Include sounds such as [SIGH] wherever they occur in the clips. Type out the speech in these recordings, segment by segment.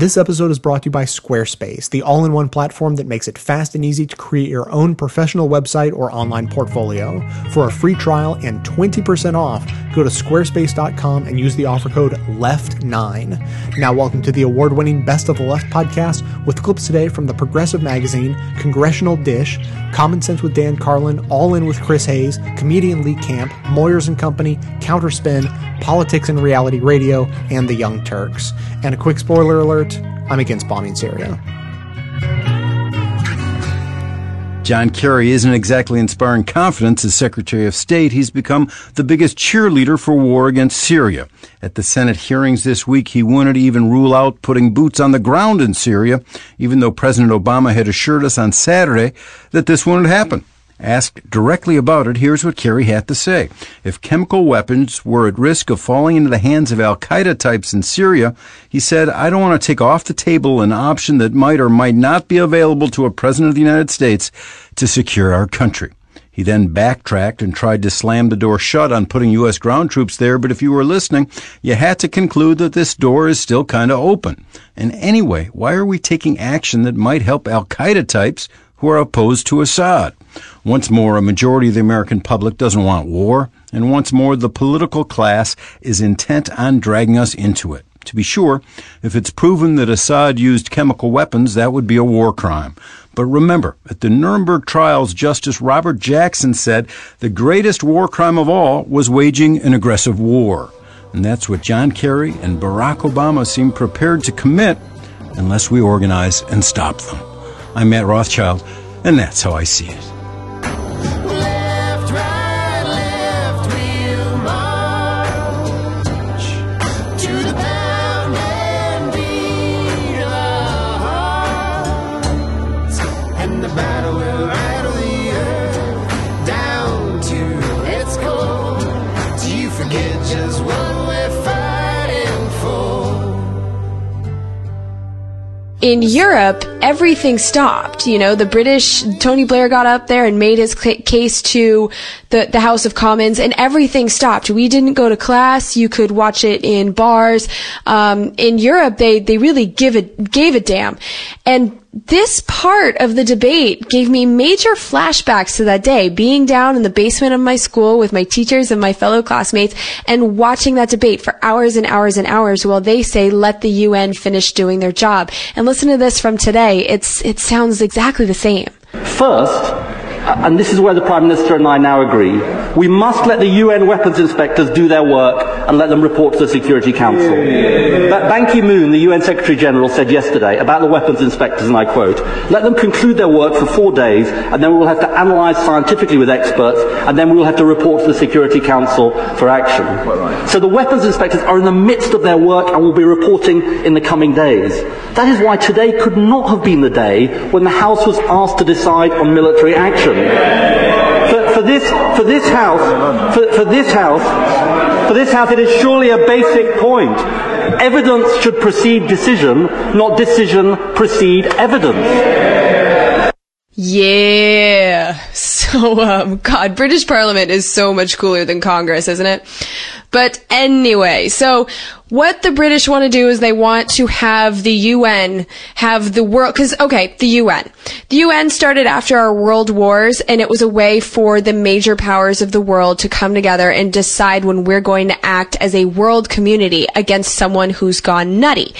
This episode is brought to you by Squarespace, the all in one platform that makes it fast and easy to create your own professional website or online portfolio. For a free trial and 20% off, go to squarespace.com and use the offer code LEFT9. Now, welcome to the award winning Best of the Left podcast with clips today from the Progressive Magazine, Congressional Dish, Common Sense with Dan Carlin, All In with Chris Hayes, Comedian Lee Camp, Moyers and Company, Counterspin, Politics and Reality Radio, and The Young Turks. And a quick spoiler alert I'm against bombing Syria. John Kerry isn't exactly inspiring confidence as Secretary of State. He's become the biggest cheerleader for war against Syria. At the Senate hearings this week, he wanted to even rule out putting boots on the ground in Syria, even though President Obama had assured us on Saturday that this wouldn't happen. Asked directly about it, here's what Kerry had to say. If chemical weapons were at risk of falling into the hands of Al Qaeda types in Syria, he said, I don't want to take off the table an option that might or might not be available to a president of the United States to secure our country. He then backtracked and tried to slam the door shut on putting U.S. ground troops there, but if you were listening, you had to conclude that this door is still kind of open. And anyway, why are we taking action that might help Al Qaeda types who are opposed to Assad? Once more, a majority of the American public doesn't want war, and once more, the political class is intent on dragging us into it. To be sure, if it's proven that Assad used chemical weapons, that would be a war crime. But remember, at the Nuremberg trials, Justice Robert Jackson said the greatest war crime of all was waging an aggressive war. And that's what John Kerry and Barack Obama seem prepared to commit unless we organize and stop them. I'm Matt Rothschild, and that's how I see it. In Europe, everything stopped. You know, the British, Tony Blair got up there and made his case to the, the House of Commons and everything stopped. We didn't go to class. You could watch it in bars. Um, in Europe, they, they really give it, gave a damn. And this part of the debate gave me major flashbacks to that day, being down in the basement of my school with my teachers and my fellow classmates and watching that debate for hours and hours and hours while they say, let the UN finish doing their job. And listen to this from today. It's, it sounds exactly the same. First, and this is where the Prime Minister and I now agree, we must let the UN weapons inspectors do their work and let them report to the Security Council. Yeah. Ban Ki-moon, the UN Secretary General, said yesterday about the weapons inspectors, and I quote, let them conclude their work for four days, and then we will have to analyse scientifically with experts, and then we will have to report to the Security Council for action. Right. So the weapons inspectors are in the midst of their work and will be reporting in the coming days. That is why today could not have been the day when the House was asked to decide on military action. For, for this, for this House, for, for this House, for this House, it is surely a basic point. Evidence should precede decision, not decision precede evidence. Yeah. So, um, God, British Parliament is so much cooler than Congress, isn't it? But anyway, so what the British want to do is they want to have the UN have the world, cause, okay, the UN. The UN started after our world wars and it was a way for the major powers of the world to come together and decide when we're going to act as a world community against someone who's gone nutty.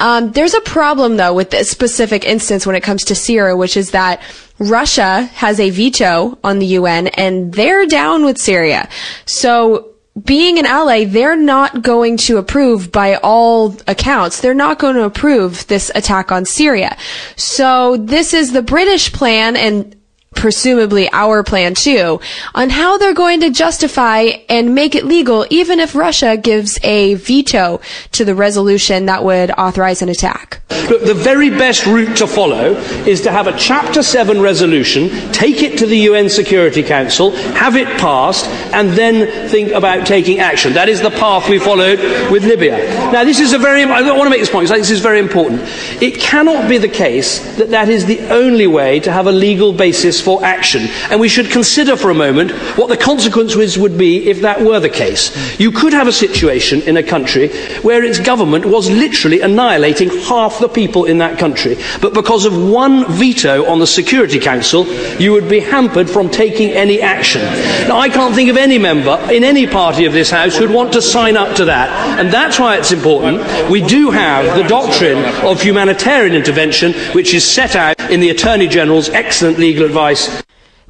Um, there's a problem though with this specific instance when it comes to Syria, which is that Russia has a veto on the UN and they're down with Syria. So being an ally, they're not going to approve by all accounts. They're not going to approve this attack on Syria. So this is the British plan and presumably our plan too, on how they're going to justify and make it legal even if Russia gives a veto to the resolution that would authorize an attack. Look, the very best route to follow is to have a Chapter 7 resolution, take it to the UN Security Council, have it passed, and then think about taking action. That is the path we followed with Libya. Now, this is a very, I want to make this point, this is very important. It cannot be the case that that is the only way to have a legal basis for action. And we should consider for a moment what the consequences would be if that were the case. You could have a situation in a country where its government was literally annihilating half the people in that country. But because of one veto on the Security Council, you would be hampered from taking any action. Now, I can't think of any member in any party of this House who'd want to sign up to that. And that's why it's important. We do have the doctrine of humanitarian intervention, which is set out in the Attorney General's excellent legal advice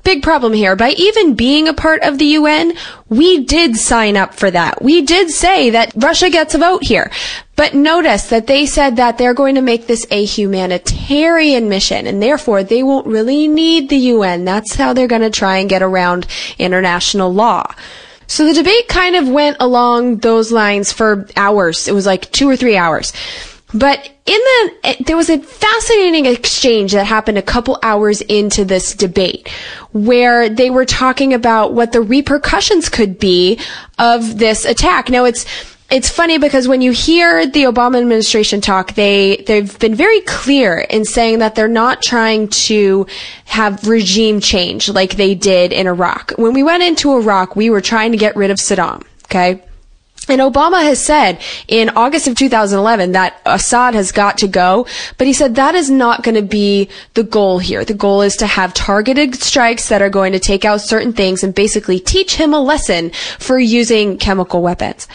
big problem here. By even being a part of the UN, we did sign up for that. We did say that Russia gets a vote here. But notice that they said that they're going to make this a humanitarian mission and therefore they won't really need the UN. That's how they're going to try and get around international law. So the debate kind of went along those lines for hours. It was like two or three hours. But in the, there was a fascinating exchange that happened a couple hours into this debate where they were talking about what the repercussions could be of this attack. Now it's, it's funny because when you hear the Obama administration talk, they, they've been very clear in saying that they're not trying to have regime change like they did in Iraq. When we went into Iraq, we were trying to get rid of Saddam. Okay. And Obama has said in August of 2011 that Assad has got to go, but he said that is not going to be the goal here. The goal is to have targeted strikes that are going to take out certain things and basically teach him a lesson for using chemical weapons.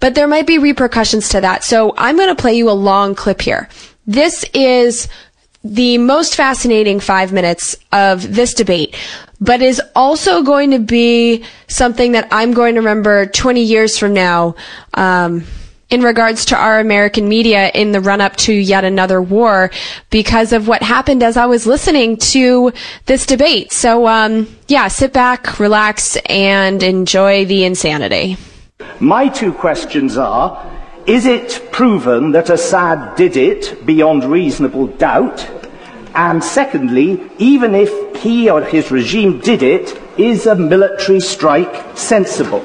But there might be repercussions to that. So I'm going to play you a long clip here. This is the most fascinating five minutes of this debate but is also going to be something that I'm going to remember 20 years from now. Um, in regards to our American media in the run up to yet another war because of what happened as I was listening to this debate. So, um, yeah, sit back, relax, and enjoy the insanity. My two questions are Is it proven that Assad did it beyond reasonable doubt? And secondly, even if he or his regime did it, is a military strike sensible?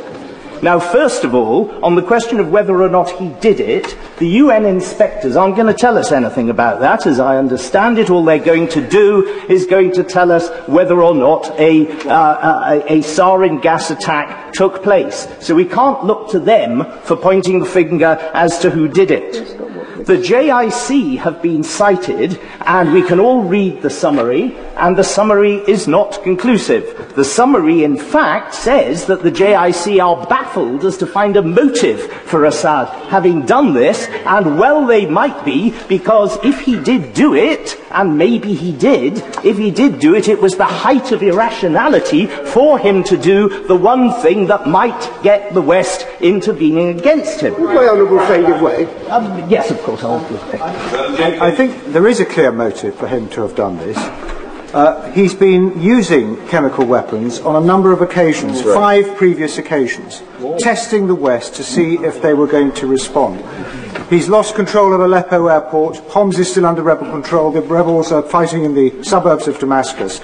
Now, first of all, on the question of whether or not he did it, the UN inspectors aren't going to tell us anything about that. As I understand it, all they're going to do is going to tell us whether or not a, uh, a, a sarin gas attack took place. So we can't look to them for pointing the finger as to who did it. The JIC have been cited, and we can all read the summary, and the summary is not conclusive. The summary, in fact, says that the JIC are baffled as to find a motive for Assad having done this, and well they might be, because if he did do it, and maybe he did, if he did do it, it was the height of irrationality for him to do the one thing that might get the West intervening against him. My honourable friend give way? Um, yes, of course, I, I think there is a clear motive for him to have done this. Uh, he's been using chemical weapons on a number of occasions, right. five previous occasions, testing the West to see if they were going to respond. He's lost control of Aleppo airport. Homs is still under rebel control. The rebels are fighting in the suburbs of Damascus.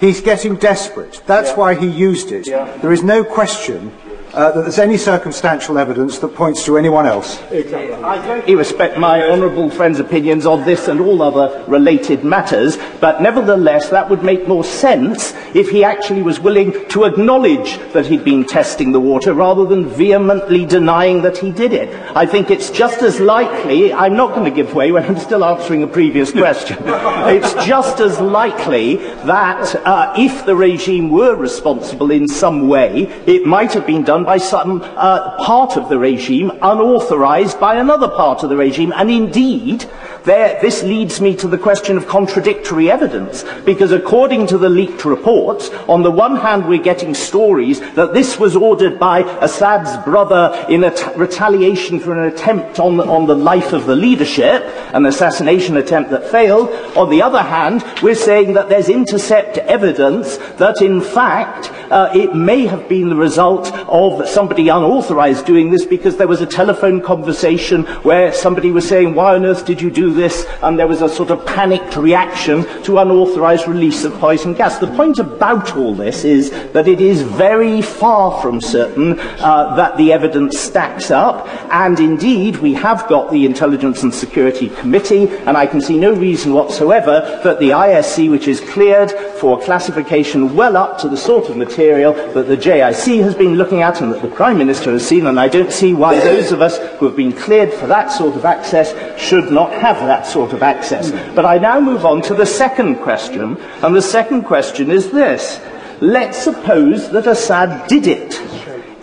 He's getting desperate. That's yeah. why he used it. Yeah. There is no question uh, that there's any circumstantial evidence that points to anyone else. Exactly. I respect my honourable friend's opinions on this and all other related matters, but nevertheless, that would make more sense if he actually was willing to acknowledge that he'd been testing the water rather than vehemently denying that he did it. I think it's just as likely, I'm not going to give way when I'm still answering a previous question, [LAUGHS] it's just as likely that uh, if the regime were responsible in some way, it might have been done done by some uh, part of the regime, unauthorized by another part of the regime. And indeed, there, this leads me to the question of contradictory evidence, because according to the leaked reports, on the one hand we're getting stories that this was ordered by Assad's brother in retaliation for an attempt on, on the life of the leadership, an assassination attempt that failed. On the other hand, we're saying that there's intercept evidence that in fact uh, it may have been the result of somebody unauthorized doing this because there was a telephone conversation where somebody was saying, why on earth did you do this? And there was a sort of panicked reaction to unauthorized release of poison gas. The point about all this is that it is very far from certain uh, that the evidence stacks up, and indeed we have got the Intelligence and Security Committee, and I can see no reason whatsoever that the ISC, which is cleared for classification well up to the sort of material that the JIC has been looking at pattern that the Prime Minister has seen, and I don't see why those of us who have been cleared for that sort of access should not have that sort of access. But I now move on to the second question, and the second question is this. Let's suppose that Assad did it.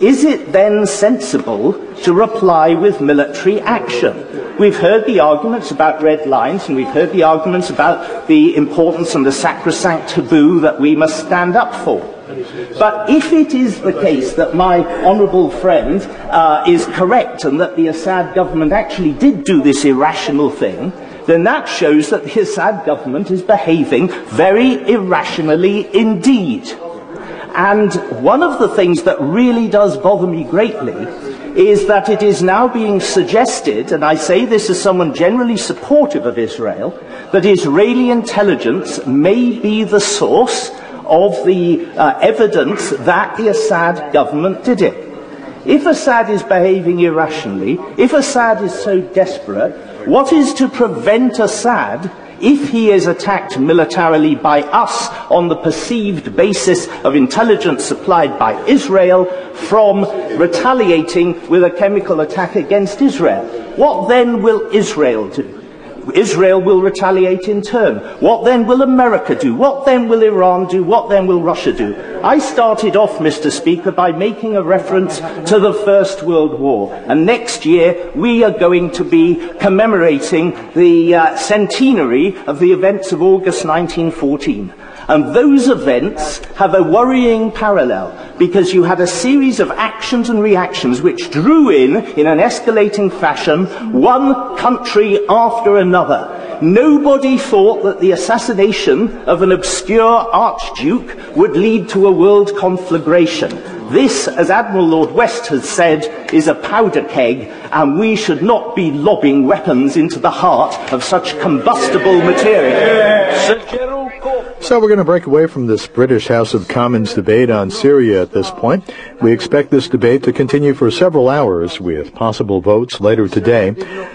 Is it then sensible to reply with military action? We've heard the arguments about red lines and we've heard the arguments about the importance and the sacrosanct taboo that we must stand up for. But if it is the case that my honourable friend uh, is correct and that the Assad government actually did do this irrational thing, then that shows that the Assad government is behaving very irrationally indeed. And one of the things that really does bother me greatly is that it is now being suggested, and I say this as someone generally supportive of Israel, that Israeli intelligence may be the source of the uh, evidence that the Assad government did it. If Assad is behaving irrationally, if Assad is so desperate, what is to prevent Assad if he is attacked militarily by us on the perceived basis of intelligence supplied by Israel from retaliating with a chemical attack against Israel. What then will Israel do? Israel will retaliate in turn. What then will America do? What then will Iran do? What then will Russia do? I started off, Mr Speaker, by making a reference to the First World War. And next year we are going to be commemorating the uh, centenary of the events of August 1914. And those events have a worrying parallel because you had a series of actions and reactions which drew in, in an escalating fashion, one country after another. Nobody thought that the assassination of an obscure archduke would lead to a world conflagration. This, as Admiral Lord West has said, is a powder keg, and we should not be lobbing weapons into the heart of such combustible material. So we're going to break away from this British House of Commons debate on Syria at this point. We expect this debate to continue for several hours with possible votes later today.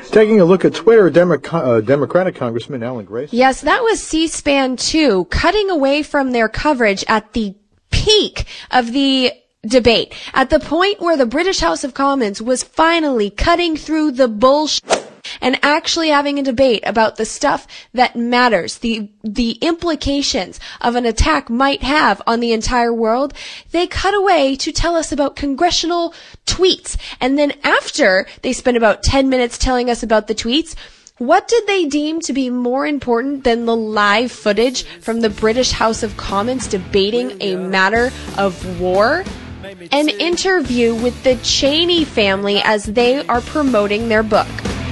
Taking a look at Twitter, Demo- uh, Democratic Congressman Alan Grayson. Yes, that was C-SPAN 2, cutting away from their coverage at the peak of the debate, at the point where the British House of Commons was finally cutting through the bullshit and actually having a debate about the stuff that matters, the, the implications of an attack might have on the entire world, they cut away to tell us about congressional tweets. And then after they spent about 10 minutes telling us about the tweets, what did they deem to be more important than the live footage from the British House of Commons debating a matter of war? An interview with the Cheney family as they are promoting their book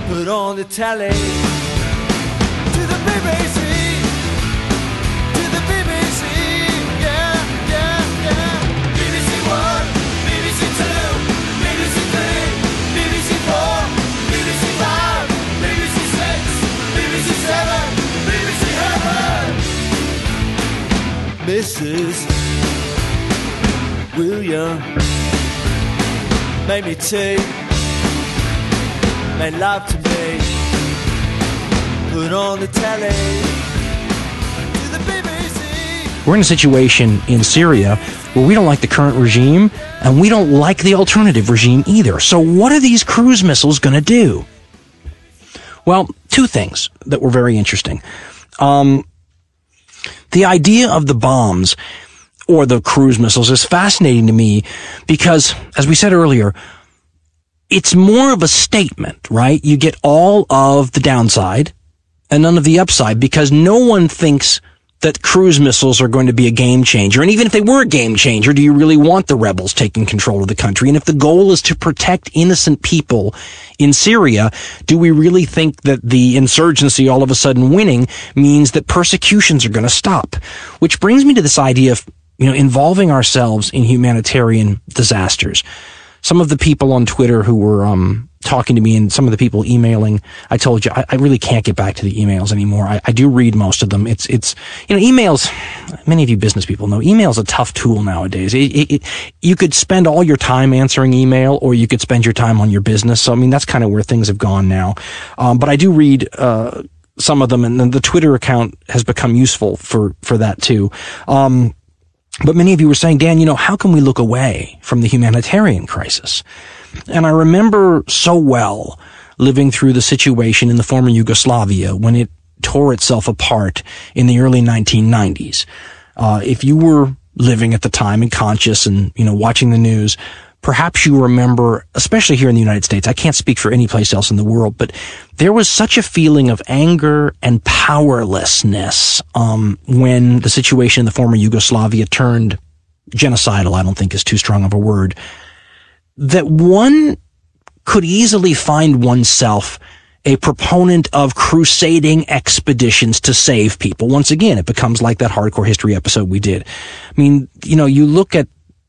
put on the telly to the BBC. To the BBC, yeah, yeah, yeah. BBC One, BBC Two, BBC Three, BBC Four, BBC Five, BBC Six, BBC Seven, BBC Heaven. Mrs. William made me take made love to. Put on the telly. We're in a situation in Syria where we don't like the current regime and we don't like the alternative regime either. So, what are these cruise missiles going to do? Well, two things that were very interesting. Um, the idea of the bombs or the cruise missiles is fascinating to me because, as we said earlier, it's more of a statement, right? You get all of the downside and none of the upside because no one thinks that cruise missiles are going to be a game changer. And even if they were a game changer, do you really want the rebels taking control of the country? And if the goal is to protect innocent people in Syria, do we really think that the insurgency all of a sudden winning means that persecutions are going to stop? Which brings me to this idea of you know, involving ourselves in humanitarian disasters. Some of the people on Twitter who were, um, talking to me and some of the people emailing, I told you, I, I really can't get back to the emails anymore. I, I, do read most of them. It's, it's, you know, emails, many of you business people know email's a tough tool nowadays. It, it, it, you could spend all your time answering email or you could spend your time on your business. So, I mean, that's kind of where things have gone now. Um, but I do read, uh, some of them and then the Twitter account has become useful for, for that too. Um, but many of you were saying, Dan, you know, how can we look away from the humanitarian crisis? And I remember so well living through the situation in the former Yugoslavia when it tore itself apart in the early 1990s. Uh, if you were living at the time and conscious and, you know, watching the news, perhaps you remember, especially here in the United States, I can't speak for any place else in the world, but there was such a feeling of anger and powerlessness um, when the situation in the former Yugoslavia turned genocidal. I don't think is too strong of a word that one could easily find oneself a proponent of crusading expeditions to save people. Once again, it becomes like that hardcore history episode we did. I mean, you know, you look at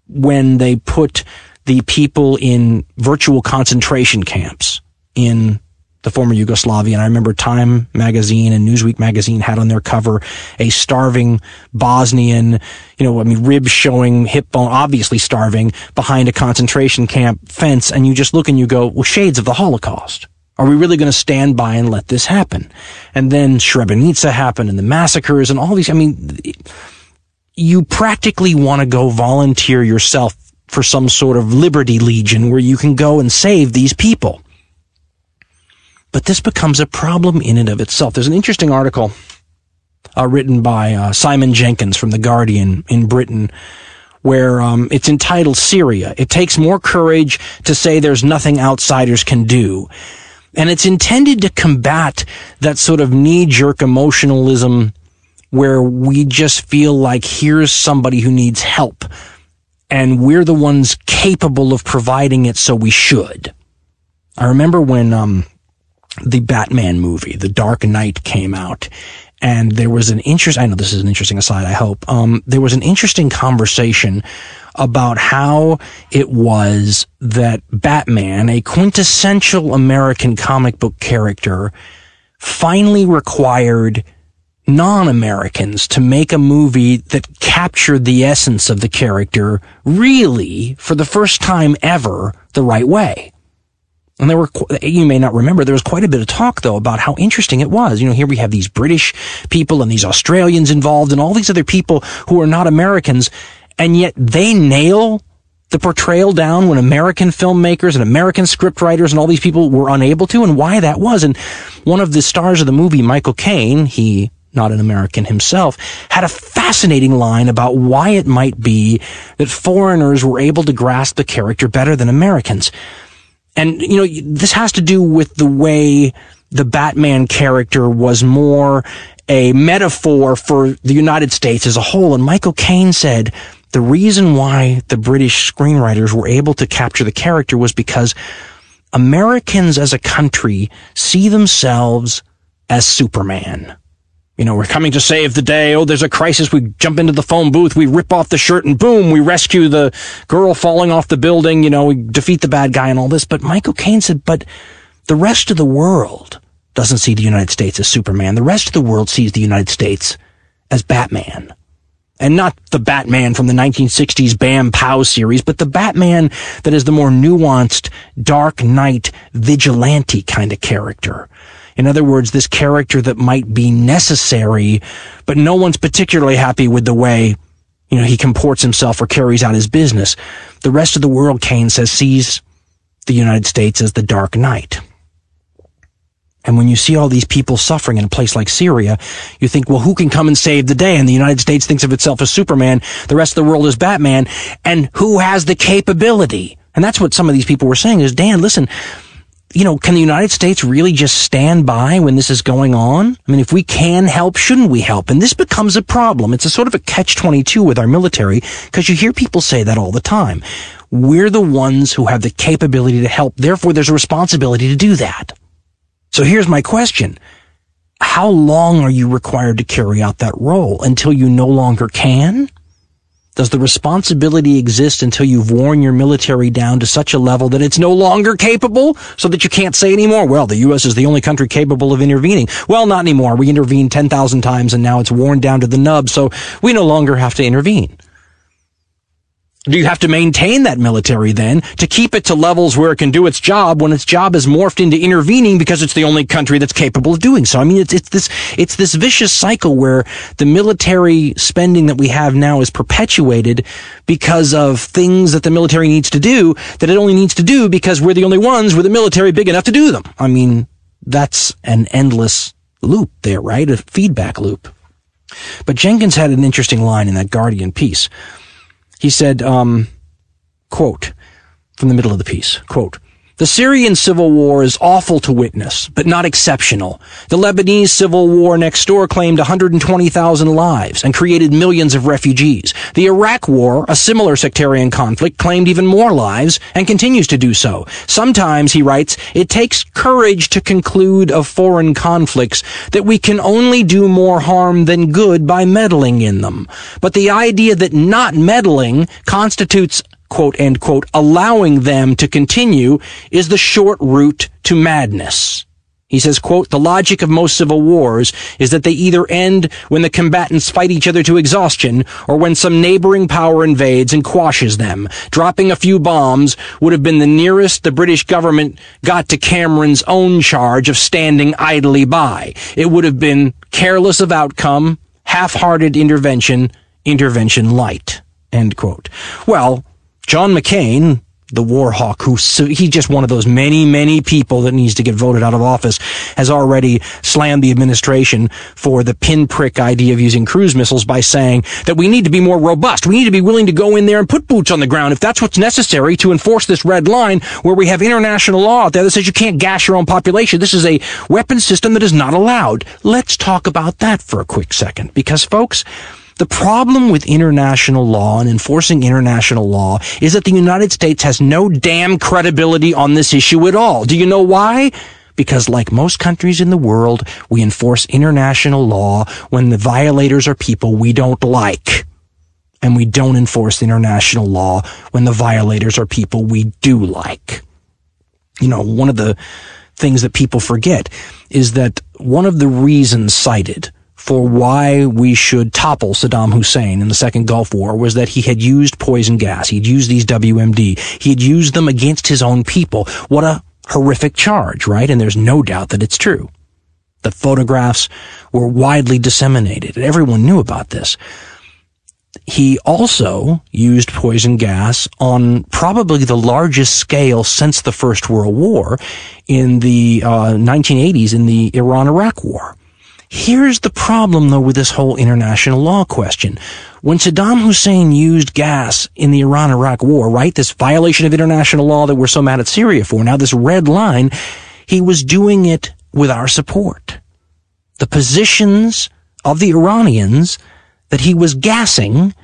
when they put the people in virtual concentration camps in the former Yugoslavia. And I remember Time magazine and Newsweek magazine had on their cover a starving Bosnian, you know, I mean, ribs showing, hip bone, obviously starving behind a concentration camp fence. And you just look and you go, well, shades of the Holocaust. Are we really going to stand by and let this happen? And then Srebrenica happened and the massacres and all these. I mean, you practically want to go volunteer yourself for some sort of liberty legion where you can go and save these people. But this becomes a problem in and of itself. There's an interesting article uh, written by uh, Simon Jenkins from The Guardian in Britain where um, it's entitled Syria. It takes more courage to say there's nothing outsiders can do. And it's intended to combat that sort of knee-jerk emotionalism where we just feel like here's somebody who needs help and we're the ones capable of providing it so we should. I remember when um, the Batman movie, The Dark Knight came out. And there was an interest, I know this is an interesting aside, I hope. Um, there was an interesting conversation about how it was that Batman, a quintessential American comic book character, finally required non-Americans to make a movie that captured the essence of the character really, for the first time ever, the right way. And there were, you may not remember, there was quite a bit of talk though about how interesting it was. You know, here we have these British people and these Australians involved and all these other people who are not Americans, and yet they nail the portrayal down when American filmmakers and American scriptwriters and all these people were unable to and why that was. And one of the stars of the movie, Michael Caine, he, not an American himself, had a fascinating line about why it might be that foreigners were able to grasp the character better than Americans. And, you know, this has to do with the way the Batman character was more a metaphor for the United States as a whole. And Michael Caine said the reason why the British screenwriters were able to capture the character was because Americans as a country see themselves as Superman. You know, we're coming to save the day. Oh, there's a crisis. We jump into the phone booth. We rip off the shirt and boom, we rescue the girl falling off the building. You know, we defeat the bad guy and all this. But Michael Caine said, but the rest of the world doesn't see the United States as Superman. The rest of the world sees the United States as Batman. And not the Batman from the 1960s Bam Pow series, but the Batman that is the more nuanced, dark knight, vigilante kind of character in other words, this character that might be necessary, but no one's particularly happy with the way, you know, he comports himself or carries out his business. The rest of the world, Caine says, sees the United States as the Dark Knight. And when you see all these people suffering in a place like Syria, you think, well, who can come and save the day? And the United States thinks of itself as Superman. The rest of the world is Batman. And who has the capability? And that's what some of these people were saying is, Dan, listen, you know, can the United States really just stand by when this is going on? I mean, if we can help, shouldn't we help? And this becomes a problem. It's a sort of a catch-22 with our military because you hear people say that all the time. We're the ones who have the capability to help. Therefore, there's a responsibility to do that. So here's my question. How long are you required to carry out that role until you no longer can? Does the responsibility exist until you've worn your military down to such a level that it's no longer capable so that you can't say anymore, well, the U.S. is the only country capable of intervening? Well, not anymore. We intervened 10,000 times and now it's worn down to the nub, so we no longer have to intervene. Do you have to maintain that military then to keep it to levels where it can do its job when its job is morphed into intervening because it's the only country that's capable of doing so? I mean, it's, it's this, it's this vicious cycle where the military spending that we have now is perpetuated because of things that the military needs to do that it only needs to do because we're the only ones with a military big enough to do them. I mean, that's an endless loop there, right? A feedback loop. But Jenkins had an interesting line in that Guardian piece. He said, um, quote, from the middle of the piece, quote, the Syrian civil war is awful to witness, but not exceptional. The Lebanese civil war next door claimed 120,000 lives and created millions of refugees. The Iraq war, a similar sectarian conflict, claimed even more lives and continues to do so. Sometimes, he writes, it takes courage to conclude of foreign conflicts that we can only do more harm than good by meddling in them. But the idea that not meddling constitutes quote, end quote, allowing them to continue is the short route to madness. He says, quote, the logic of most civil wars is that they either end when the combatants fight each other to exhaustion or when some neighboring power invades and quashes them. Dropping a few bombs would have been the nearest the British government got to Cameron's own charge of standing idly by. It would have been careless of outcome, half-hearted intervention, intervention light, end quote. Well, John McCain, the war hawk, who he's just one of those many, many people that needs to get voted out of office, has already slammed the administration for the pinprick idea of using cruise missiles by saying that we need to be more robust. We need to be willing to go in there and put boots on the ground if that's what's necessary to enforce this red line where we have international law out there that says you can't gas your own population. This is a weapon system that is not allowed. Let's talk about that for a quick second because folks, the problem with international law and enforcing international law is that the United States has no damn credibility on this issue at all. Do you know why? Because like most countries in the world, we enforce international law when the violators are people we don't like. And we don't enforce international law when the violators are people we do like. You know, one of the things that people forget is that one of the reasons cited for why we should topple Saddam Hussein in the Second Gulf War was that he had used poison gas. He'd used these WMD. He had used them against his own people. What a horrific charge, right? And there's no doubt that it's true. The photographs were widely disseminated. Everyone knew about this. He also used poison gas on probably the largest scale since the First World War in the uh, 1980s in the Iran-Iraq War. Here's the problem, though, with this whole international law question. When Saddam Hussein used gas in the Iran-Iraq war, right, this violation of international law that we're so mad at Syria for, now this red line, he was doing it with our support. The positions of the Iranians that he was gassing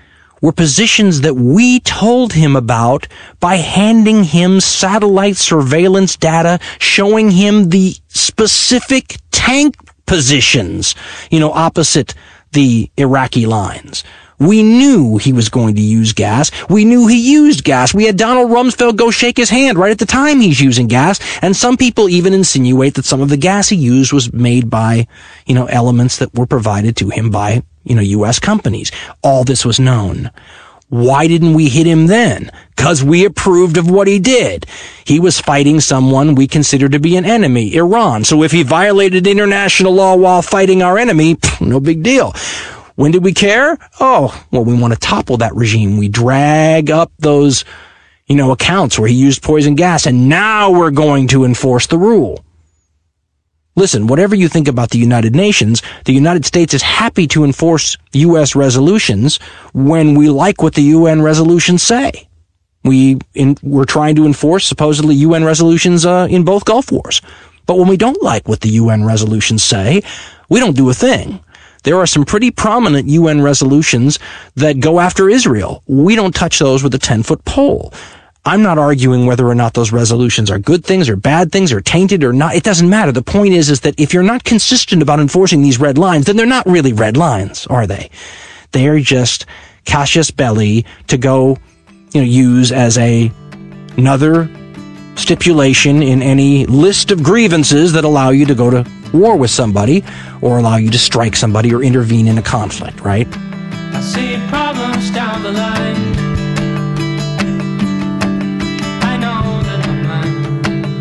were positions that we told him about by handing him satellite surveillance data showing him the specific tank positions, you know, opposite the Iraqi lines. We knew he was going to use gas. We knew he used gas. We had Donald Rumsfeld go shake his hand right at the time he's using gas. And some people even insinuate that some of the gas he used was made by, you know, elements that were provided to him by, you know, U.S. companies. All this was known. Why didn't we hit him then? Cause we approved of what he did. He was fighting someone we consider to be an enemy, Iran. So if he violated international law while fighting our enemy, no big deal. When did we care? Oh, well, we want to topple that regime. We drag up those, you know, accounts where he used poison gas and now we're going to enforce the rule. Listen, whatever you think about the United Nations, the United States is happy to enforce U.S. resolutions when we like what the UN resolutions say. We in, we're trying to enforce supposedly UN resolutions uh, in both Gulf wars. But when we don't like what the UN resolutions say, we don't do a thing. There are some pretty prominent UN resolutions that go after Israel. We don't touch those with a 10 foot pole. I'm not arguing whether or not those resolutions are good things or bad things or tainted or not. It doesn't matter. The point is, is that if you're not consistent about enforcing these red lines, then they're not really red lines, are they? They're just casus belli to go, you know, use as a another stipulation in any list of grievances that allow you to go to war with somebody or allow you to strike somebody or intervene in a conflict, right? I see problems down the line.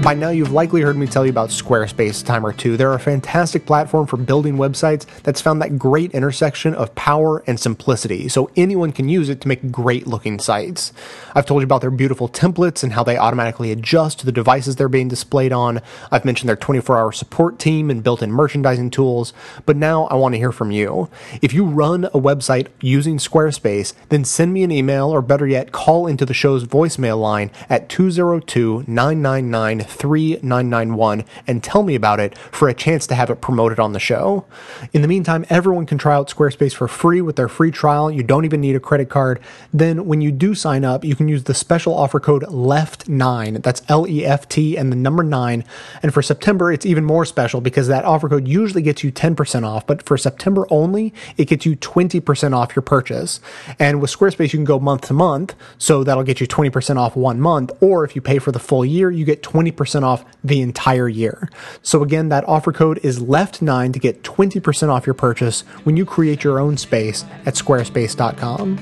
By now, you've likely heard me tell you about Squarespace a time or two. They're a fantastic platform for building websites that's found that great intersection of power and simplicity, so anyone can use it to make great looking sites. I've told you about their beautiful templates and how they automatically adjust to the devices they're being displayed on. I've mentioned their 24 hour support team and built in merchandising tools, but now I want to hear from you. If you run a website using Squarespace, then send me an email or better yet, call into the show's voicemail line at 202 999 3991 and tell me about it for a chance to have it promoted on the show. In the meantime, everyone can try out Squarespace for free with their free trial. You don't even need a credit card. Then when you do sign up, you can use the special offer code LEFT9. That's L E F T and the number 9. And for September, it's even more special because that offer code usually gets you 10% off, but for September only, it gets you 20% off your purchase. And with Squarespace, you can go month to month, so that'll get you 20% off one month, or if you pay for the full year, you get 20% percent off the entire year. So again, that offer code is left9 to get 20% off your purchase when you create your own space at squarespace.com.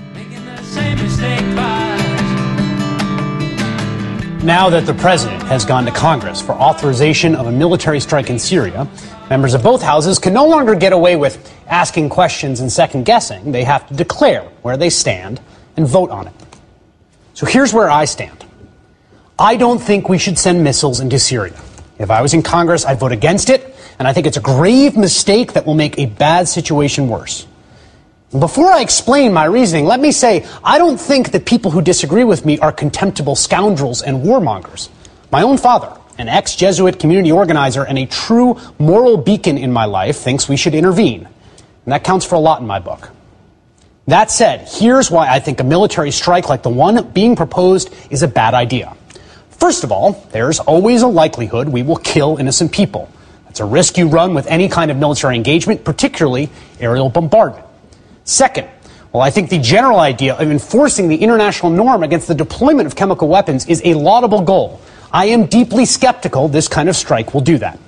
Now that the president has gone to Congress for authorization of a military strike in Syria, members of both houses can no longer get away with asking questions and second guessing. They have to declare where they stand and vote on it. So here's where I stand. I don't think we should send missiles into Syria. If I was in Congress, I'd vote against it, and I think it's a grave mistake that will make a bad situation worse. Before I explain my reasoning, let me say I don't think that people who disagree with me are contemptible scoundrels and warmongers. My own father, an ex Jesuit community organizer and a true moral beacon in my life, thinks we should intervene. And that counts for a lot in my book. That said, here's why I think a military strike like the one being proposed is a bad idea. First of all, there's always a likelihood we will kill innocent people. That's a risk you run with any kind of military engagement, particularly aerial bombardment. Second, well, I think the general idea of enforcing the international norm against the deployment of chemical weapons is a laudable goal. I am deeply skeptical this kind of strike will do that.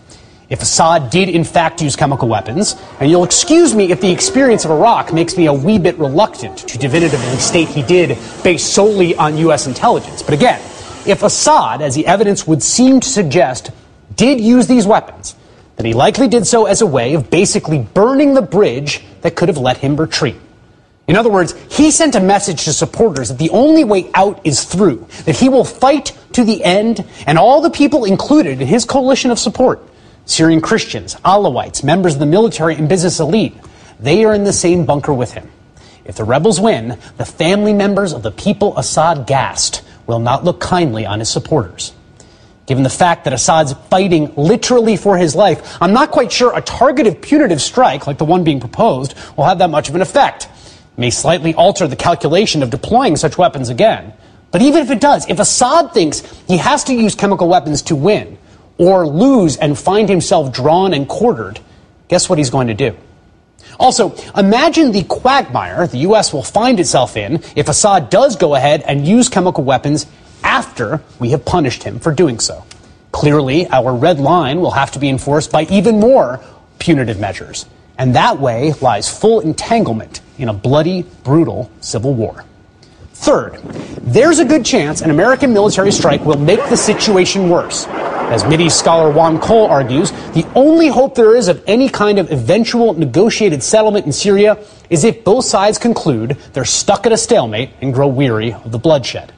If Assad did in fact use chemical weapons, and you'll excuse me if the experience of Iraq makes me a wee bit reluctant to definitively state he did based solely on U.S. intelligence. But again, if Assad, as the evidence would seem to suggest, did use these weapons, then he likely did so as a way of basically burning the bridge that could have let him retreat. In other words, he sent a message to supporters that the only way out is through, that he will fight to the end, and all the people included in his coalition of support Syrian Christians, Alawites, members of the military and business elite they are in the same bunker with him. If the rebels win, the family members of the people Assad gassed will not look kindly on his supporters. Given the fact that Assad's fighting literally for his life, I'm not quite sure a targeted punitive strike, like the one being proposed, will have that much of an effect. It may slightly alter the calculation of deploying such weapons again. But even if it does, if Assad thinks he has to use chemical weapons to win, or lose and find himself drawn and quartered, guess what he's going to do? Also, imagine the quagmire the U.S. will find itself in if Assad does go ahead and use chemical weapons after we have punished him for doing so. Clearly, our red line will have to be enforced by even more punitive measures. And that way lies full entanglement in a bloody, brutal civil war. Third, there's a good chance an American military strike will make the situation worse. As Mideast scholar Juan Cole argues, the only hope there is of any kind of eventual negotiated settlement in Syria is if both sides conclude they're stuck at a stalemate and grow weary of the bloodshed.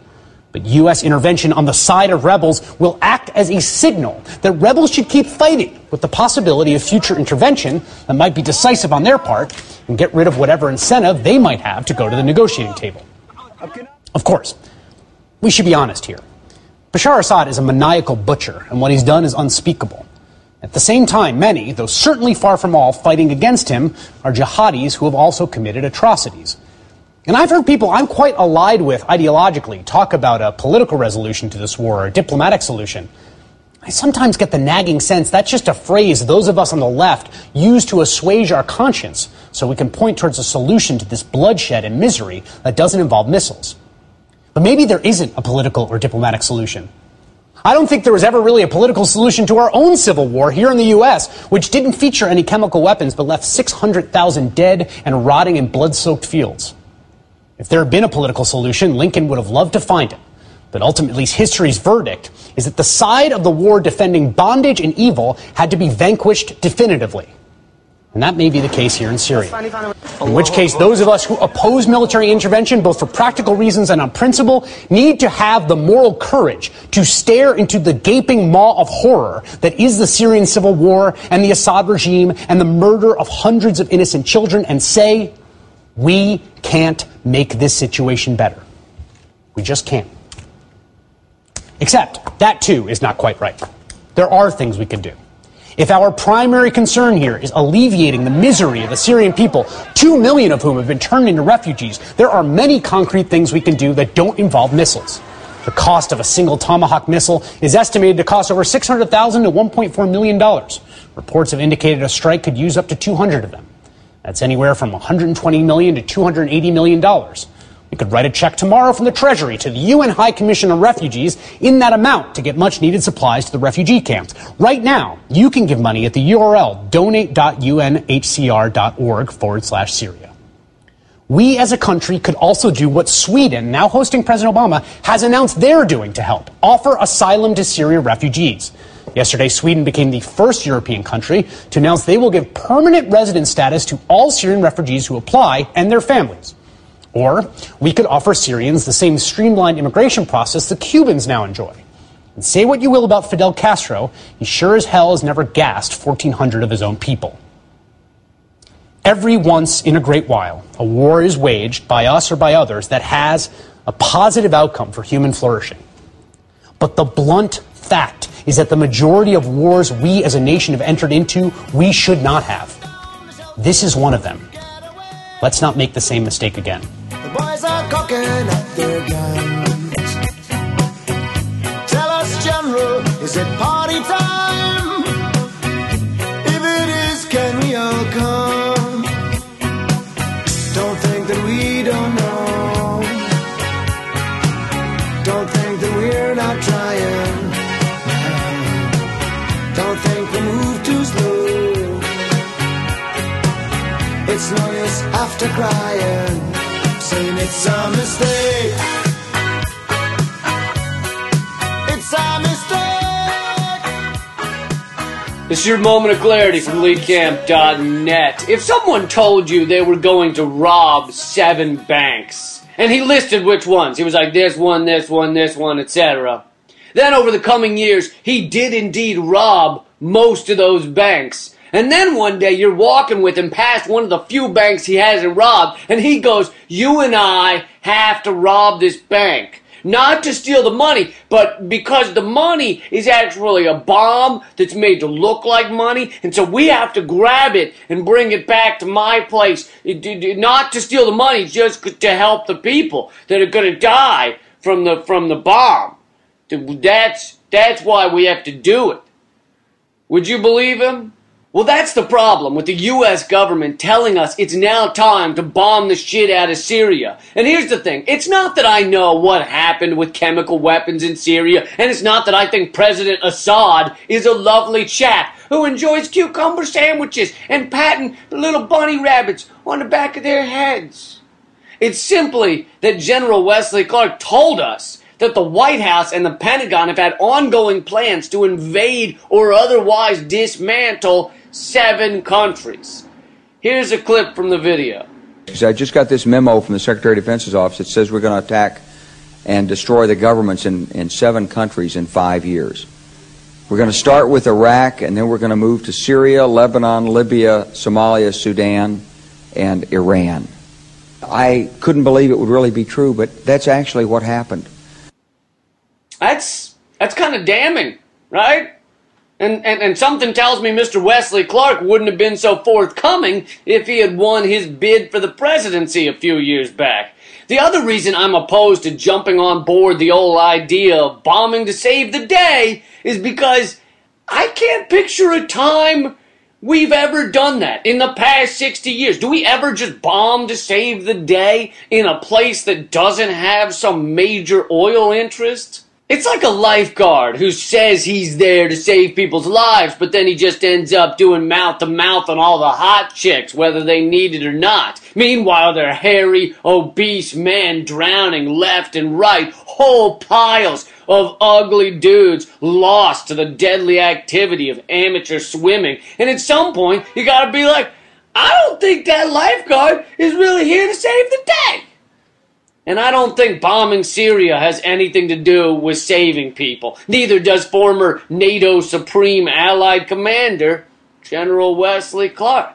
But U.S. intervention on the side of rebels will act as a signal that rebels should keep fighting with the possibility of future intervention that might be decisive on their part and get rid of whatever incentive they might have to go to the negotiating table. Of course, we should be honest here. Bashar Assad is a maniacal butcher, and what he's done is unspeakable. At the same time, many, though certainly far from all, fighting against him are jihadis who have also committed atrocities. And I've heard people I'm quite allied with ideologically talk about a political resolution to this war or a diplomatic solution. I sometimes get the nagging sense that's just a phrase those of us on the left use to assuage our conscience so we can point towards a solution to this bloodshed and misery that doesn't involve missiles. But maybe there isn't a political or diplomatic solution. I don't think there was ever really a political solution to our own civil war here in the U.S., which didn't feature any chemical weapons but left 600,000 dead and rotting in blood soaked fields. If there had been a political solution, Lincoln would have loved to find it. But ultimately, history's verdict is that the side of the war defending bondage and evil had to be vanquished definitively. And that may be the case here in Syria. In which case, those of us who oppose military intervention, both for practical reasons and on principle, need to have the moral courage to stare into the gaping maw of horror that is the Syrian civil war and the Assad regime and the murder of hundreds of innocent children and say, we can't make this situation better. We just can't. Except that too is not quite right. There are things we can do. If our primary concern here is alleviating the misery of the Syrian people, two million of whom have been turned into refugees, there are many concrete things we can do that don't involve missiles. The cost of a single Tomahawk missile is estimated to cost over $600,000 to $1.4 million. Reports have indicated a strike could use up to 200 of them. That's anywhere from 120 million to 280 million dollars. We could write a check tomorrow from the Treasury to the UN High Commission on Refugees in that amount to get much needed supplies to the refugee camps. Right now, you can give money at the URL donate.unhcr.org forward slash Syria. We as a country could also do what Sweden, now hosting President Obama, has announced they're doing to help offer asylum to Syria refugees. Yesterday, Sweden became the first European country to announce they will give permanent resident status to all Syrian refugees who apply and their families. Or we could offer Syrians the same streamlined immigration process the Cubans now enjoy. And say what you will about Fidel Castro, he sure as hell has never gassed 1,400 of his own people. Every once in a great while, a war is waged by us or by others that has a positive outcome for human flourishing. But the blunt fact is that the majority of wars we as a nation have entered into, we should not have. This is one of them. Let's not make the same mistake again. The boys are cocking up their guns. Tell us, General, is it party time? If it is, can we all come? Don't think that we don't know. Don't think that we're not trying. Don't think we move too slow. It's no use after crying, saying it's a mistake. It's a mistake. This is your moment of clarity from LeeCamp.net. If someone told you they were going to rob seven banks, and he listed which ones, he was like this one, this one, this one, etc. Then over the coming years, he did indeed rob most of those banks. And then one day you're walking with him past one of the few banks he hasn't robbed, and he goes, You and I have to rob this bank. Not to steal the money, but because the money is actually a bomb that's made to look like money, and so we have to grab it and bring it back to my place. Not to steal the money, just to help the people that are gonna die from the, from the bomb. That's, that's why we have to do it. Would you believe him? Well, that's the problem with the US government telling us it's now time to bomb the shit out of Syria. And here's the thing it's not that I know what happened with chemical weapons in Syria, and it's not that I think President Assad is a lovely chap who enjoys cucumber sandwiches and patting little bunny rabbits on the back of their heads. It's simply that General Wesley Clark told us that the White House and the Pentagon have had ongoing plans to invade or otherwise dismantle seven countries. Here's a clip from the video. I just got this memo from the Secretary of Defense's office that says we're going to attack and destroy the governments in, in seven countries in five years. We're going to start with Iraq, and then we're going to move to Syria, Lebanon, Libya, Somalia, Sudan, and Iran. I couldn't believe it would really be true, but that's actually what happened. That's that's kind of damning, right? And, and, and something tells me Mr. Wesley Clark wouldn't have been so forthcoming if he had won his bid for the presidency a few years back. The other reason I'm opposed to jumping on board the old idea of bombing to save the day is because I can't picture a time we've ever done that in the past 60 years. Do we ever just bomb to save the day in a place that doesn't have some major oil interest? It's like a lifeguard who says he's there to save people's lives, but then he just ends up doing mouth to mouth on all the hot chicks, whether they need it or not. Meanwhile, they're hairy, obese men drowning left and right, whole piles of ugly dudes lost to the deadly activity of amateur swimming. And at some point, you gotta be like, I don't think that lifeguard is really here to save the day. And I don't think bombing Syria has anything to do with saving people. Neither does former NATO Supreme Allied Commander, General Wesley Clark.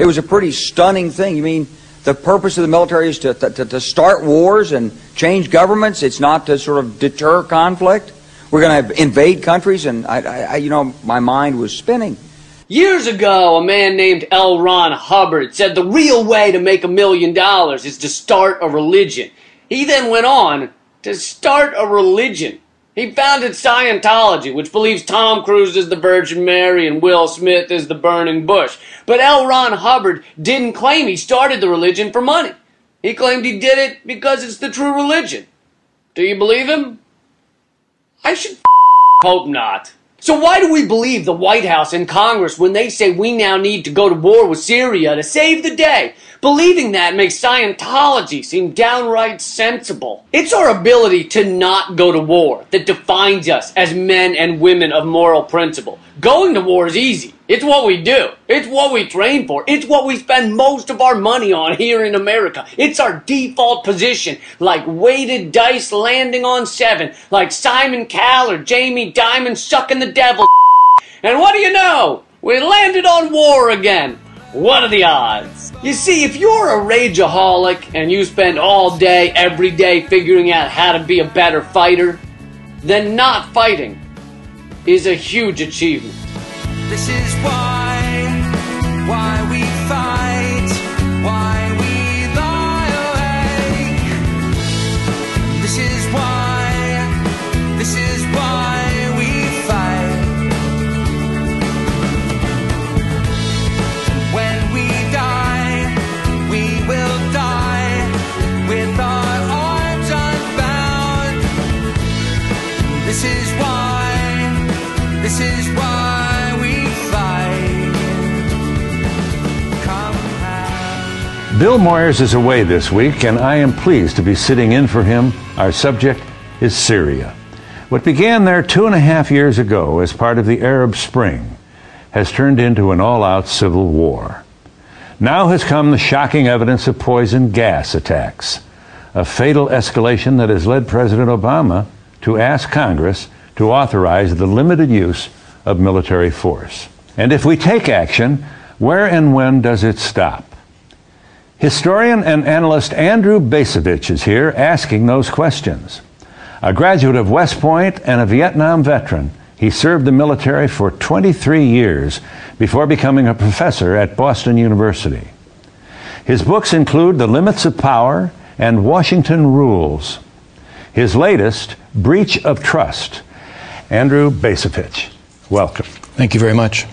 It was a pretty stunning thing. You mean the purpose of the military is to, to, to start wars and change governments? It's not to sort of deter conflict? We're going to invade countries? And, I, I, you know, my mind was spinning. Years ago, a man named L. Ron Hubbard said the real way to make a million dollars is to start a religion. He then went on to start a religion. He founded Scientology, which believes Tom Cruise is the Virgin Mary and Will Smith is the burning bush. But L. Ron Hubbard didn't claim he started the religion for money. He claimed he did it because it's the true religion. Do you believe him? I should hope not. So why do we believe the White House and Congress when they say we now need to go to war with Syria to save the day? Believing that makes Scientology seem downright sensible. It's our ability to not go to war that defines us as men and women of moral principle. Going to war is easy. It's what we do. It's what we train for. It's what we spend most of our money on here in America. It's our default position, like weighted dice landing on seven, like Simon Cowell or Jamie Dimon sucking the devil. And what do you know? We landed on war again. What are the odds? You see, if you're a rageaholic and you spend all day, every day figuring out how to be a better fighter, then not fighting is a huge achievement. This is why, Bill Moyers is away this week, and I am pleased to be sitting in for him. Our subject is Syria. What began there two and a half years ago as part of the Arab Spring has turned into an all out civil war. Now has come the shocking evidence of poison gas attacks, a fatal escalation that has led President Obama to ask Congress to authorize the limited use of military force. And if we take action, where and when does it stop? Historian and analyst Andrew Bacevich is here asking those questions. A graduate of West Point and a Vietnam veteran, he served the military for 23 years before becoming a professor at Boston University. His books include The Limits of Power and Washington Rules. His latest, Breach of Trust. Andrew Bacevich, welcome. Thank you very much.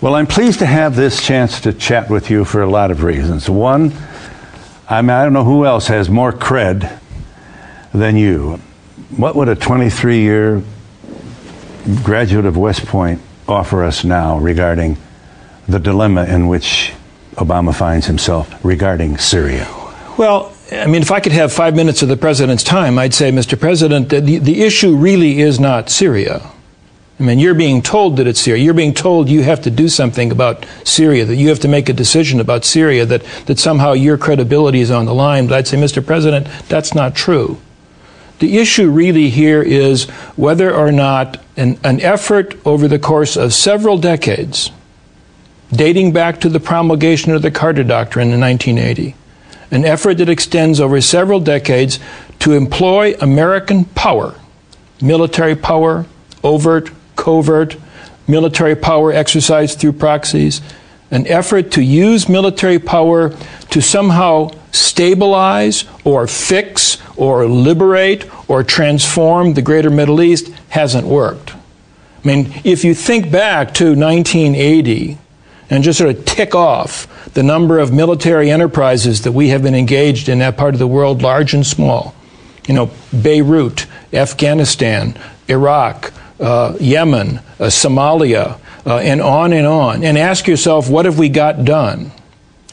Well, I'm pleased to have this chance to chat with you for a lot of reasons. One, I, mean, I don't know who else has more cred than you. What would a 23 year graduate of West Point offer us now regarding the dilemma in which Obama finds himself regarding Syria? Well, I mean, if I could have five minutes of the president's time, I'd say, Mr. President, the, the issue really is not Syria. I mean, you're being told that it's Syria. You're being told you have to do something about Syria, that you have to make a decision about Syria, that, that somehow your credibility is on the line. But I'd say, Mr. President, that's not true. The issue really here is whether or not an, an effort over the course of several decades, dating back to the promulgation of the Carter Doctrine in 1980, an effort that extends over several decades to employ American power, military power, overt, covert, military power exercised through proxies, an effort to use military power to somehow stabilize or fix or liberate or transform the greater Middle East hasn't worked. I mean, if you think back to 1980 and just sort of tick off the number of military enterprises that we have been engaged in that part of the world, large and small, you know, Beirut, Afghanistan, Iraq, uh, Yemen, uh, Somalia, uh, and on and on, and ask yourself, what have we got done?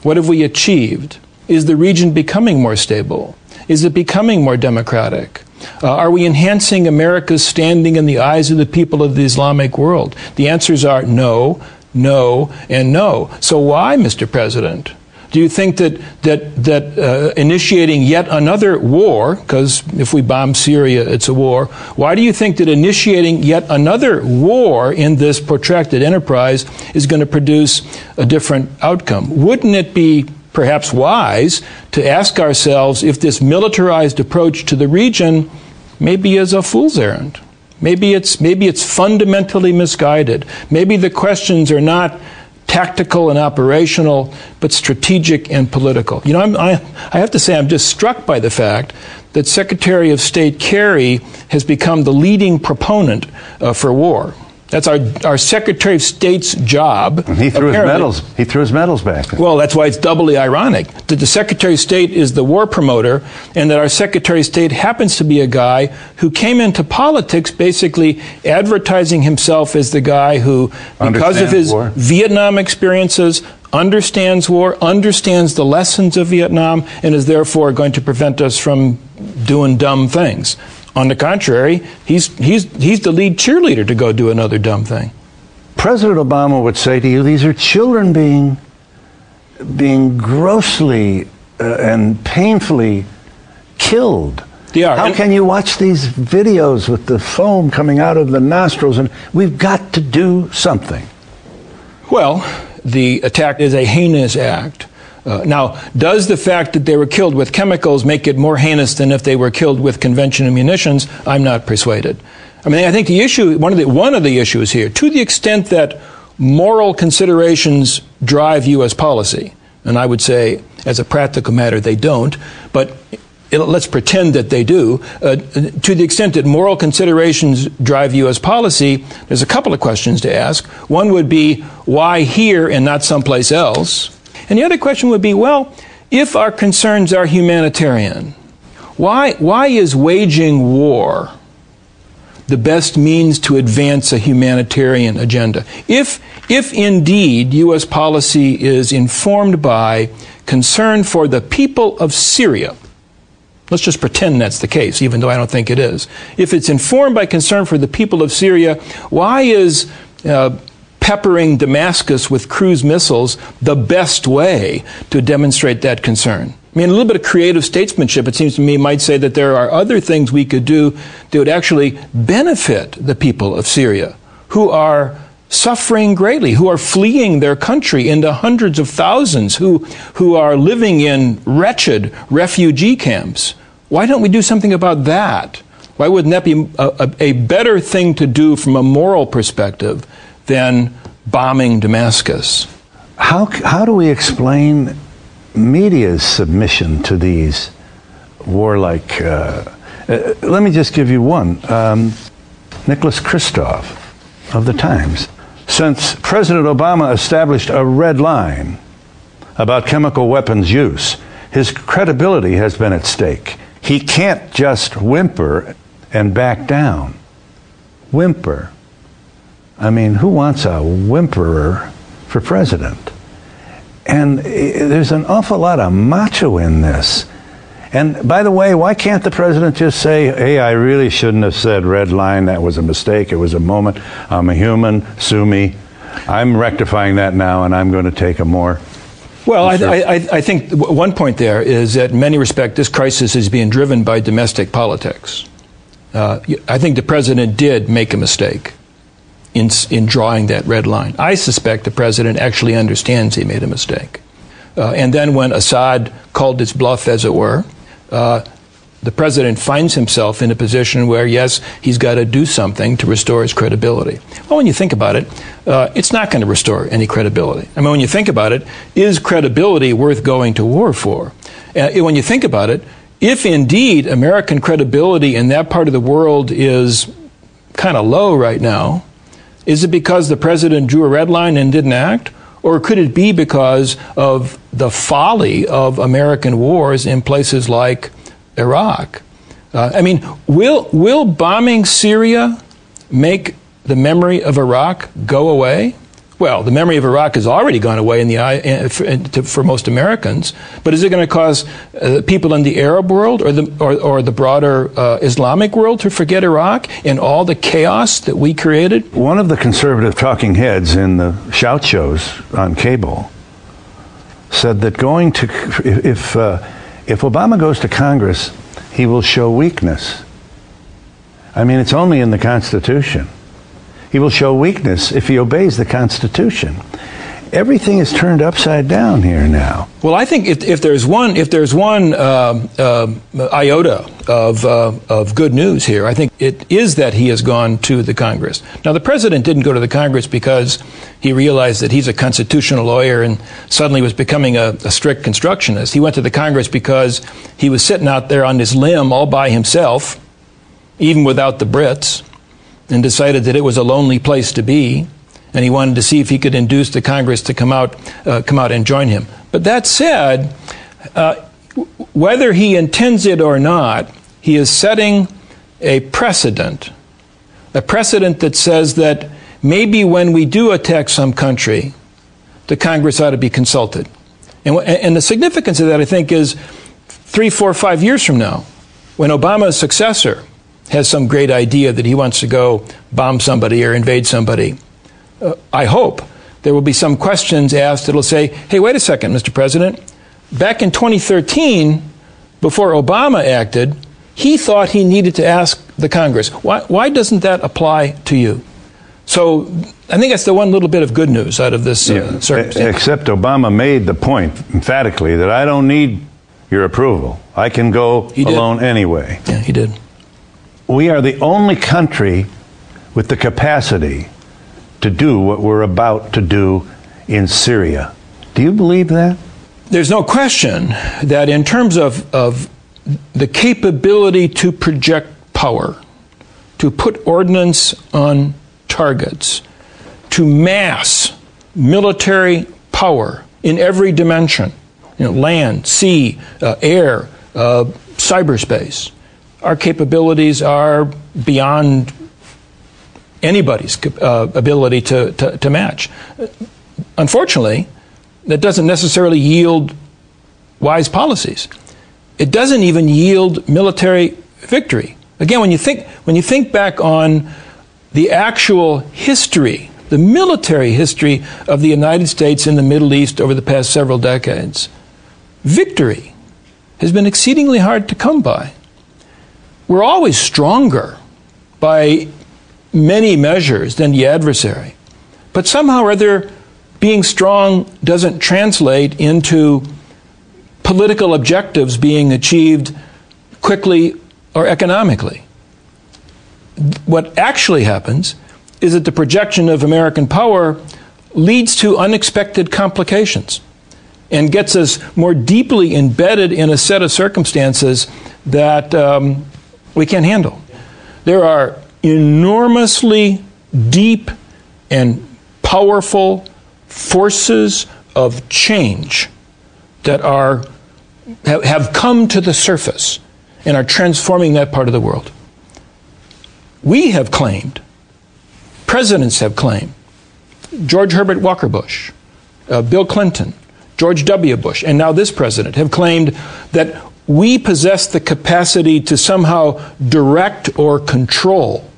What have we achieved? Is the region becoming more stable? Is it becoming more democratic? Uh, are we enhancing America's standing in the eyes of the people of the Islamic world? The answers are no, no, and no. So why, Mr. President? Do you think that that that uh, initiating yet another war, because if we bomb Syria, it's a war? Why do you think that initiating yet another war in this protracted enterprise is going to produce a different outcome? Wouldn't it be perhaps wise to ask ourselves if this militarized approach to the region maybe is a fool's errand? Maybe it's maybe it's fundamentally misguided. Maybe the questions are not tactical and operational, but strategic and political. You know, I'm, I, I have to say, I'm just struck by the fact that Secretary of State Kerry has become the leading proponent uh, for war. That's our, our Secretary of State's job. And he threw his medals. He threw his medals back. Well, that's why it's doubly ironic that the Secretary of State is the war promoter, and that our Secretary of State happens to be a guy who came into politics basically advertising himself as the guy who, because of his war. Vietnam experiences, understands war, understands the lessons of Vietnam, and is therefore going to prevent us from doing dumb things. On the contrary, he's, he's, he's the lead cheerleader to go do another dumb thing. President Obama would say to you, these are children being, being grossly uh, and painfully killed. How And- can you watch these videos with the foam coming out of the nostrils? And we've got to do something. Well, the attack is a heinous act. Uh, now, does the fact that they were killed with chemicals make it more heinous than if they were killed with conventional munitions? I'm not persuaded. I mean, I think the issue, one of the, one of the issues here, to the extent that moral considerations drive U.S. policy, and I would say, as a practical matter, they don't, but it, let's pretend that they do. Uh, to the extent that moral considerations drive U.S. policy, there's a couple of questions to ask. One would be, why here and not someplace else? And the other question would be, well, if our concerns are humanitarian, why, why is waging war the best means to advance a humanitarian agenda? If, if indeed U.S. policy is informed by concern for the people of Syria, Let's just pretend that's the case, even though I don't think it is. If it's informed by concern for the people of Syria, why is uh, peppering Damascus with cruise missiles the best way to demonstrate that concern? I mean, a little bit of creative statesmanship, it seems to me, might say that there are other things we could do that would actually benefit the people of Syria who are suffering greatly, who are fleeing their country into hundreds of thousands, who, who are living in wretched refugee camps. Why don't we do something about that? Why wouldn't that be a, a, a better thing to do from a moral perspective than bombing Damascus? How, how do we explain media's submission to these warlike? Uh, uh, let me just give you one. Um, Nicholas Kristof of the Times. Since President Obama established a red line about chemical weapons use, his credibility has been at stake. He can't just whimper and back down. Whimper. I mean, who wants a whimperer for president? And there's an awful lot of macho in this. And by the way, why can't the president just say, hey, I really shouldn't have said red line. That was a mistake. It was a moment. I'm a human. Sue me. I'm rectifying that now, and I'm going to take a more. Well, I, I, I think one point there is that in many respects, this crisis is being driven by domestic politics. Uh, I think the president did make a mistake in, in drawing that red line. I suspect the president actually understands he made a mistake. Uh, and then when Assad called its bluff, as it were, uh, the president finds himself in a position where, yes, he's got to do something to restore his credibility. Well, when you think about it, uh, it's not going to restore any credibility. I mean, when you think about it, is credibility worth going to war for? Uh, when you think about it, if indeed American credibility in that part of the world is kind of low right now, is it because the president drew a red line and didn't act? Or could it be because of the folly of American wars in places like Iraq? Uh, I mean, will, will bombing Syria make the memory of Iraq go away? Well, the memory of Iraq has already gone away in the eye for, for most Americans, but is it going to cause uh, people in the Arab world or the or, or the broader uh, Islamic world to forget Iraq and all the chaos that we created? One of the conservative talking heads in the shout shows on cable said that going to if uh, if Obama goes to Congress, he will show weakness. I mean, it's only in the Constitution. He will show weakness if he obeys the Constitution. Everything is turned upside down here now. Well, I think if, if there's one if there's one uh, uh, iota of uh, of good news here, I think it is that he has gone to the Congress. Now, the president didn't go to the Congress because he realized that he's a constitutional lawyer and suddenly was becoming a, a strict constructionist. He went to the Congress because he was sitting out there on his limb all by himself, even without the Brits and decided that it was a lonely place to be, and he wanted to see if he could induce the Congress to come out, uh, come out and join him. But that said, uh, whether he intends it or not, he is setting a precedent, a precedent that says that maybe when we do attack some country, the Congress ought to be consulted. And, and the significance of that, I think, is three, four, five years from now, when Obama's successor has some great idea that he wants to go bomb somebody or invade somebody, uh, I hope there will be some questions asked that'll say, hey, wait a second, Mr. President. Back in 2013, before Obama acted, he thought he needed to ask the Congress. Why, why doesn't that apply to you? So I think that's the one little bit of good news out of this uh, yeah. circumstance. Except Obama made the point emphatically that I don't need your approval. I can go alone anyway. Yeah, he did we are the only country with the capacity to do what we're about to do in Syria. Do you believe that? There's no question that, in terms of, of the capability to project power, to put ordnance on targets, to mass military power in every dimension you know, land, sea, uh, air, uh, cyberspace our capabilities are beyond anybody's uh, ability to, to, to match. Unfortunately, that doesn't necessarily yield wise policies. It doesn't even yield military victory. Again, when you think, when you think back on the actual history, the military history of the United States in the Middle East over the past several decades, victory has been exceedingly hard to come by we're always stronger by many measures than the adversary. But somehow or other, being strong doesn't translate into political objectives being achieved quickly or economically. What actually happens is that the projection of American power leads to unexpected complications and gets us more deeply embedded in a set of circumstances that um, we can't handle. There are enormously deep and powerful forces of change that are have come to the surface and are transforming that part of the world. We have claimed, presidents have claimed, George Herbert Walker Bush, uh, Bill Clinton, George W. Bush, and now this president have claimed that we possess the capacity to somehow direct or control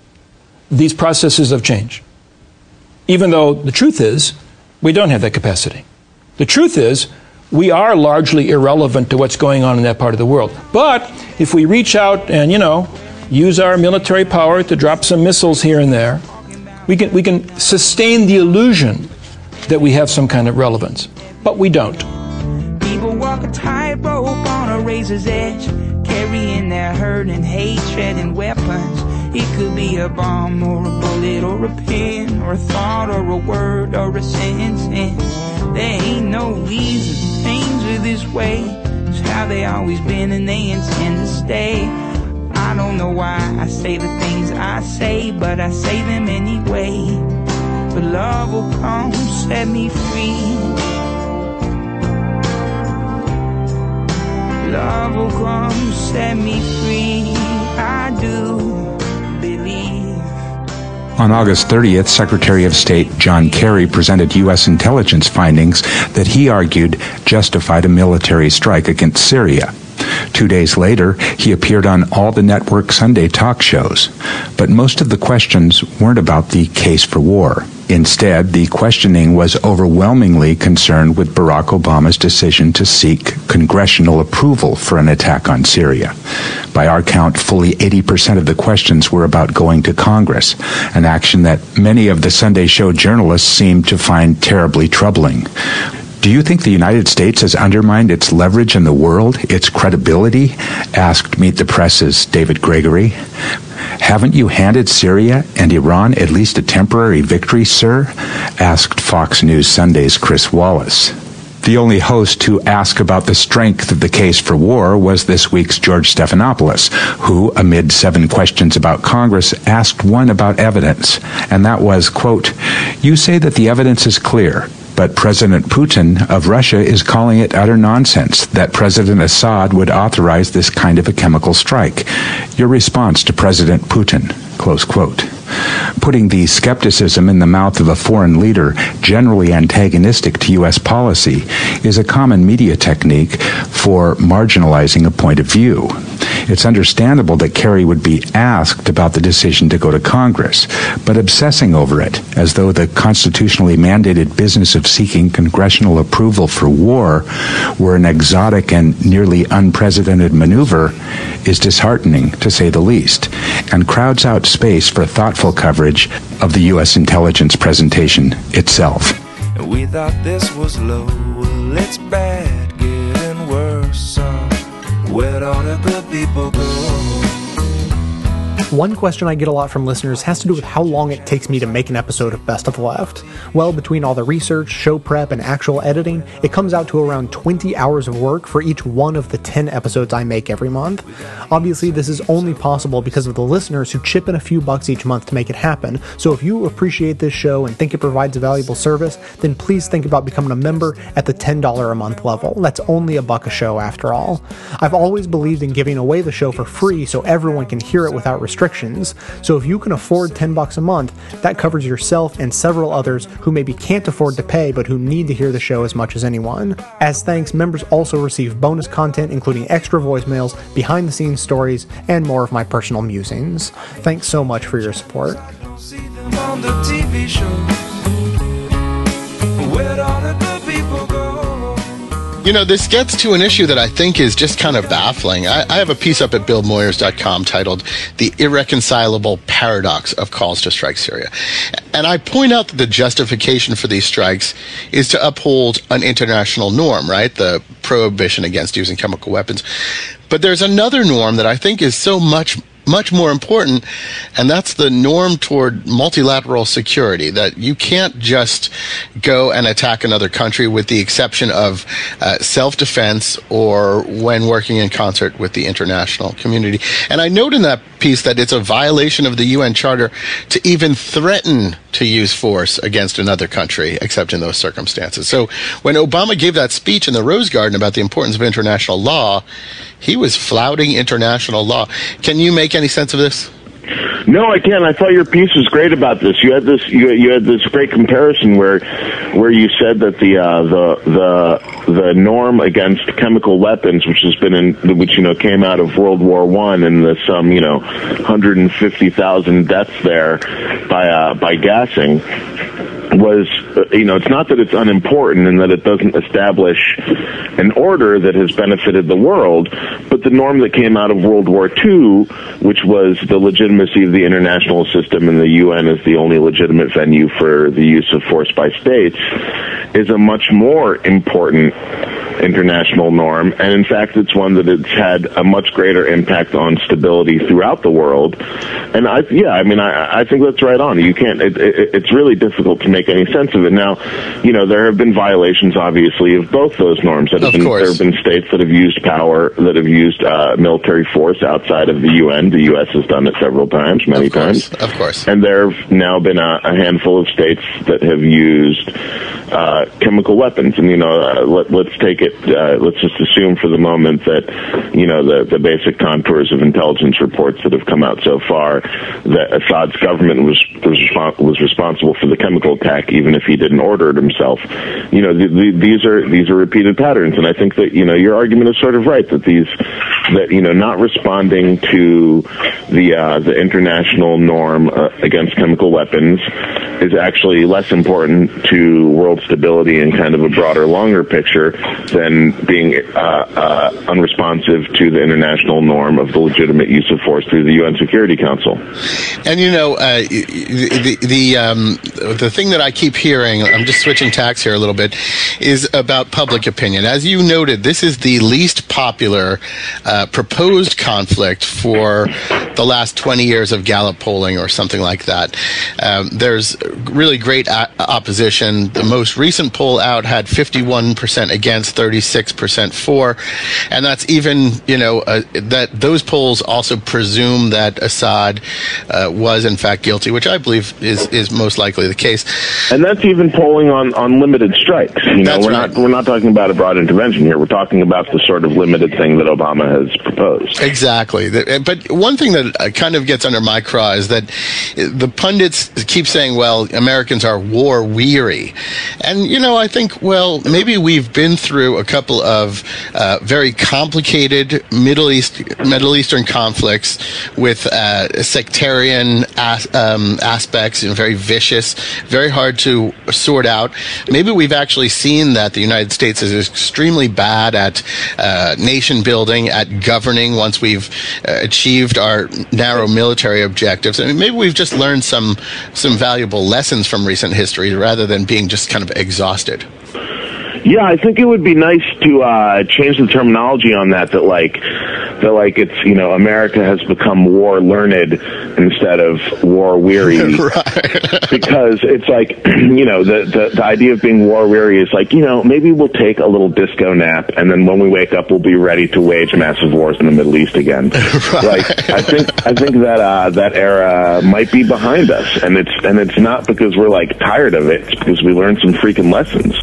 these processes of change. Even though the truth is, we don't have that capacity. The truth is, we are largely irrelevant to what's going on in that part of the world. But if we reach out and, you know, use our military power to drop some missiles here and there, we can, we can sustain the illusion that we have some kind of relevance. But we don't. Razor's edge, carrying their hurt and hatred and weapons. It could be a bomb or a bullet or a pin or a thought or a word or a sentence. There ain't no reason things are this way. It's how they always been and they intend to stay. I don't know why I say the things I say, but I say them anyway. But love will come set me free. Love will come set me free. I do believe. On August 30th, Secretary of State John Kerry presented U.S. intelligence findings that he argued justified a military strike against Syria. Two days later, he appeared on all the network Sunday talk shows. But most of the questions weren't about the case for war. Instead, the questioning was overwhelmingly concerned with Barack Obama's decision to seek congressional approval for an attack on Syria. By our count, fully 80% of the questions were about going to Congress, an action that many of the Sunday show journalists seemed to find terribly troubling. Do you think the United States has undermined its leverage in the world, its credibility? asked Meet the Press's David Gregory. Haven't you handed Syria and Iran at least a temporary victory, sir? asked Fox News Sunday's Chris Wallace. The only host to ask about the strength of the case for war was this week's George Stephanopoulos, who, amid seven questions about Congress, asked one about evidence. And that was, quote, You say that the evidence is clear. But President Putin of Russia is calling it utter nonsense that President Assad would authorize this kind of a chemical strike. Your response to President Putin, close quote. Putting the skepticism in the mouth of a foreign leader generally antagonistic to U.S. policy is a common media technique for marginalizing a point of view. It's understandable that Kerry would be asked about the decision to go to Congress, but obsessing over it, as though the constitutionally mandated business of seeking congressional approval for war were an exotic and nearly unprecedented maneuver, is disheartening, to say the least, and crowds out space for thoughtful coverage of the U.S. intelligence presentation itself. We thought this was low, well, it's bad, getting worse. All the good people go? One question I get a lot from listeners has to do with how long it takes me to make an episode of Best of the Left. Well, between all the research, show prep, and actual editing, it comes out to around 20 hours of work for each one of the 10 episodes I make every month. Obviously, this is only possible because of the listeners who chip in a few bucks each month to make it happen, so if you appreciate this show and think it provides a valuable service, then please think about becoming a member at the $10 a month level. That's only a buck a show after all. I've always believed in giving away the show for free so everyone can hear it without restrictions. So if you can afford 10 bucks a month, that covers yourself and several others who maybe can't afford to pay but who need to hear the show as much as anyone. As thanks, members also receive bonus content including extra voicemails, behind the scenes stories, and more of my personal musings. Thanks so much for your support. You know, this gets to an issue that I think is just kind of baffling. I, I have a piece up at BillMoyers.com titled The Irreconcilable Paradox of Calls to Strike Syria. And I point out that the justification for these strikes is to uphold an international norm, right? The prohibition against using chemical weapons. But there's another norm that I think is so much much more important, and that's the norm toward multilateral security. That you can't just go and attack another country with the exception of uh, self defense or when working in concert with the international community. And I note in that piece that it's a violation of the UN Charter to even threaten to use force against another country, except in those circumstances. So when Obama gave that speech in the Rose Garden about the importance of international law, he was flouting international law. Can you make any sense of this? No, I can't. I thought your piece was great about this. You had this. You, you had this great comparison where, where you said that the uh, the the the norm against chemical weapons, which has been in, which you know came out of World War One, and the some you know, hundred and fifty thousand deaths there by uh, by gassing was, uh, you know, it's not that it's unimportant and that it doesn't establish an order that has benefited the world, but the norm that came out of World War II, which was the legitimacy of the international system and the UN as the only legitimate venue for the use of force by states, is a much more important international norm, and in fact, it's one that it's had a much greater impact on stability throughout the world. And I, yeah, I mean, I, I think that's right on. You can't. It, it, it's really difficult to make any sense of it. Now, you know, there have been violations, obviously, of both those norms. That have Of been, course. There have been states that have used power, that have used uh, military force outside of the UN. The U.S. has done it several times, many times. Of course. And there have now been a, a handful of states that have used uh, chemical weapons. And, you know, uh, let, let's take it, uh, let's just assume for the moment that, you know, the, the basic contours of intelligence reports that have come out so far, that Assad's government was, was, respon- was responsible for the chemical attack, even if he didn't order it himself. You know, the, the, these are, these are repeated patterns. And I think that, you know, your argument is sort of right that these, that, you know, not responding to the, uh, the international norm uh, against chemical weapons is actually less important to world stability and kind of a broader, longer picture than being uh, uh, unresponsive to the international norm of the legitimate use of force through the UN Security Council. And you know, uh, the the the, um, the thing that I keep hearing, I'm just switching tacks here a little bit, is about public opinion. As you noted, this is the least popular uh, proposed conflict for the last 20 years of Gallup polling or something like that. Um, there's really great a- opposition. The most recent poll out had 51% against, 36% for, and that's even you know uh, that those polls also presume that Assad uh, was in fact guilty, which I believe is is most likely the case. And that's even polling on, on limited strikes. You know, That's we're right. not we're not talking about a broad intervention here. We're talking about the sort of limited thing that Obama has proposed. Exactly. But one thing that uh, kind of gets under my craw is that the pundits keep saying, well, Americans are war weary. And, you know, I think, well, maybe we've been through a couple of uh, very complicated Middle East, Middle Eastern conflicts with uh, sectarian as, um, aspects and very vicious, very hard to sort out. Maybe we've actually seen that the United States is extremely bad at uh, nation building, at governing once we've uh, achieved our narrow military objectives. I mean, maybe we've just learned some some valuable lessons from recent history rather than being just kind of exhausted. Yeah, I think it would be nice to uh, change the terminology on that. That like, that like it's you know America has become war learned instead of war weary, [LAUGHS] [LAUGHS] because it's like [CLEARS THROAT] you know the, the the idea of being war weary is like you know maybe we'll take a little disco nap and then when we wake up we'll be ready to wage massive wars in the Middle East again. [LAUGHS] Like I think I think that uh, that era might be behind us, and it's and it's not because we're like tired of it. It's because we learned some freaking lessons.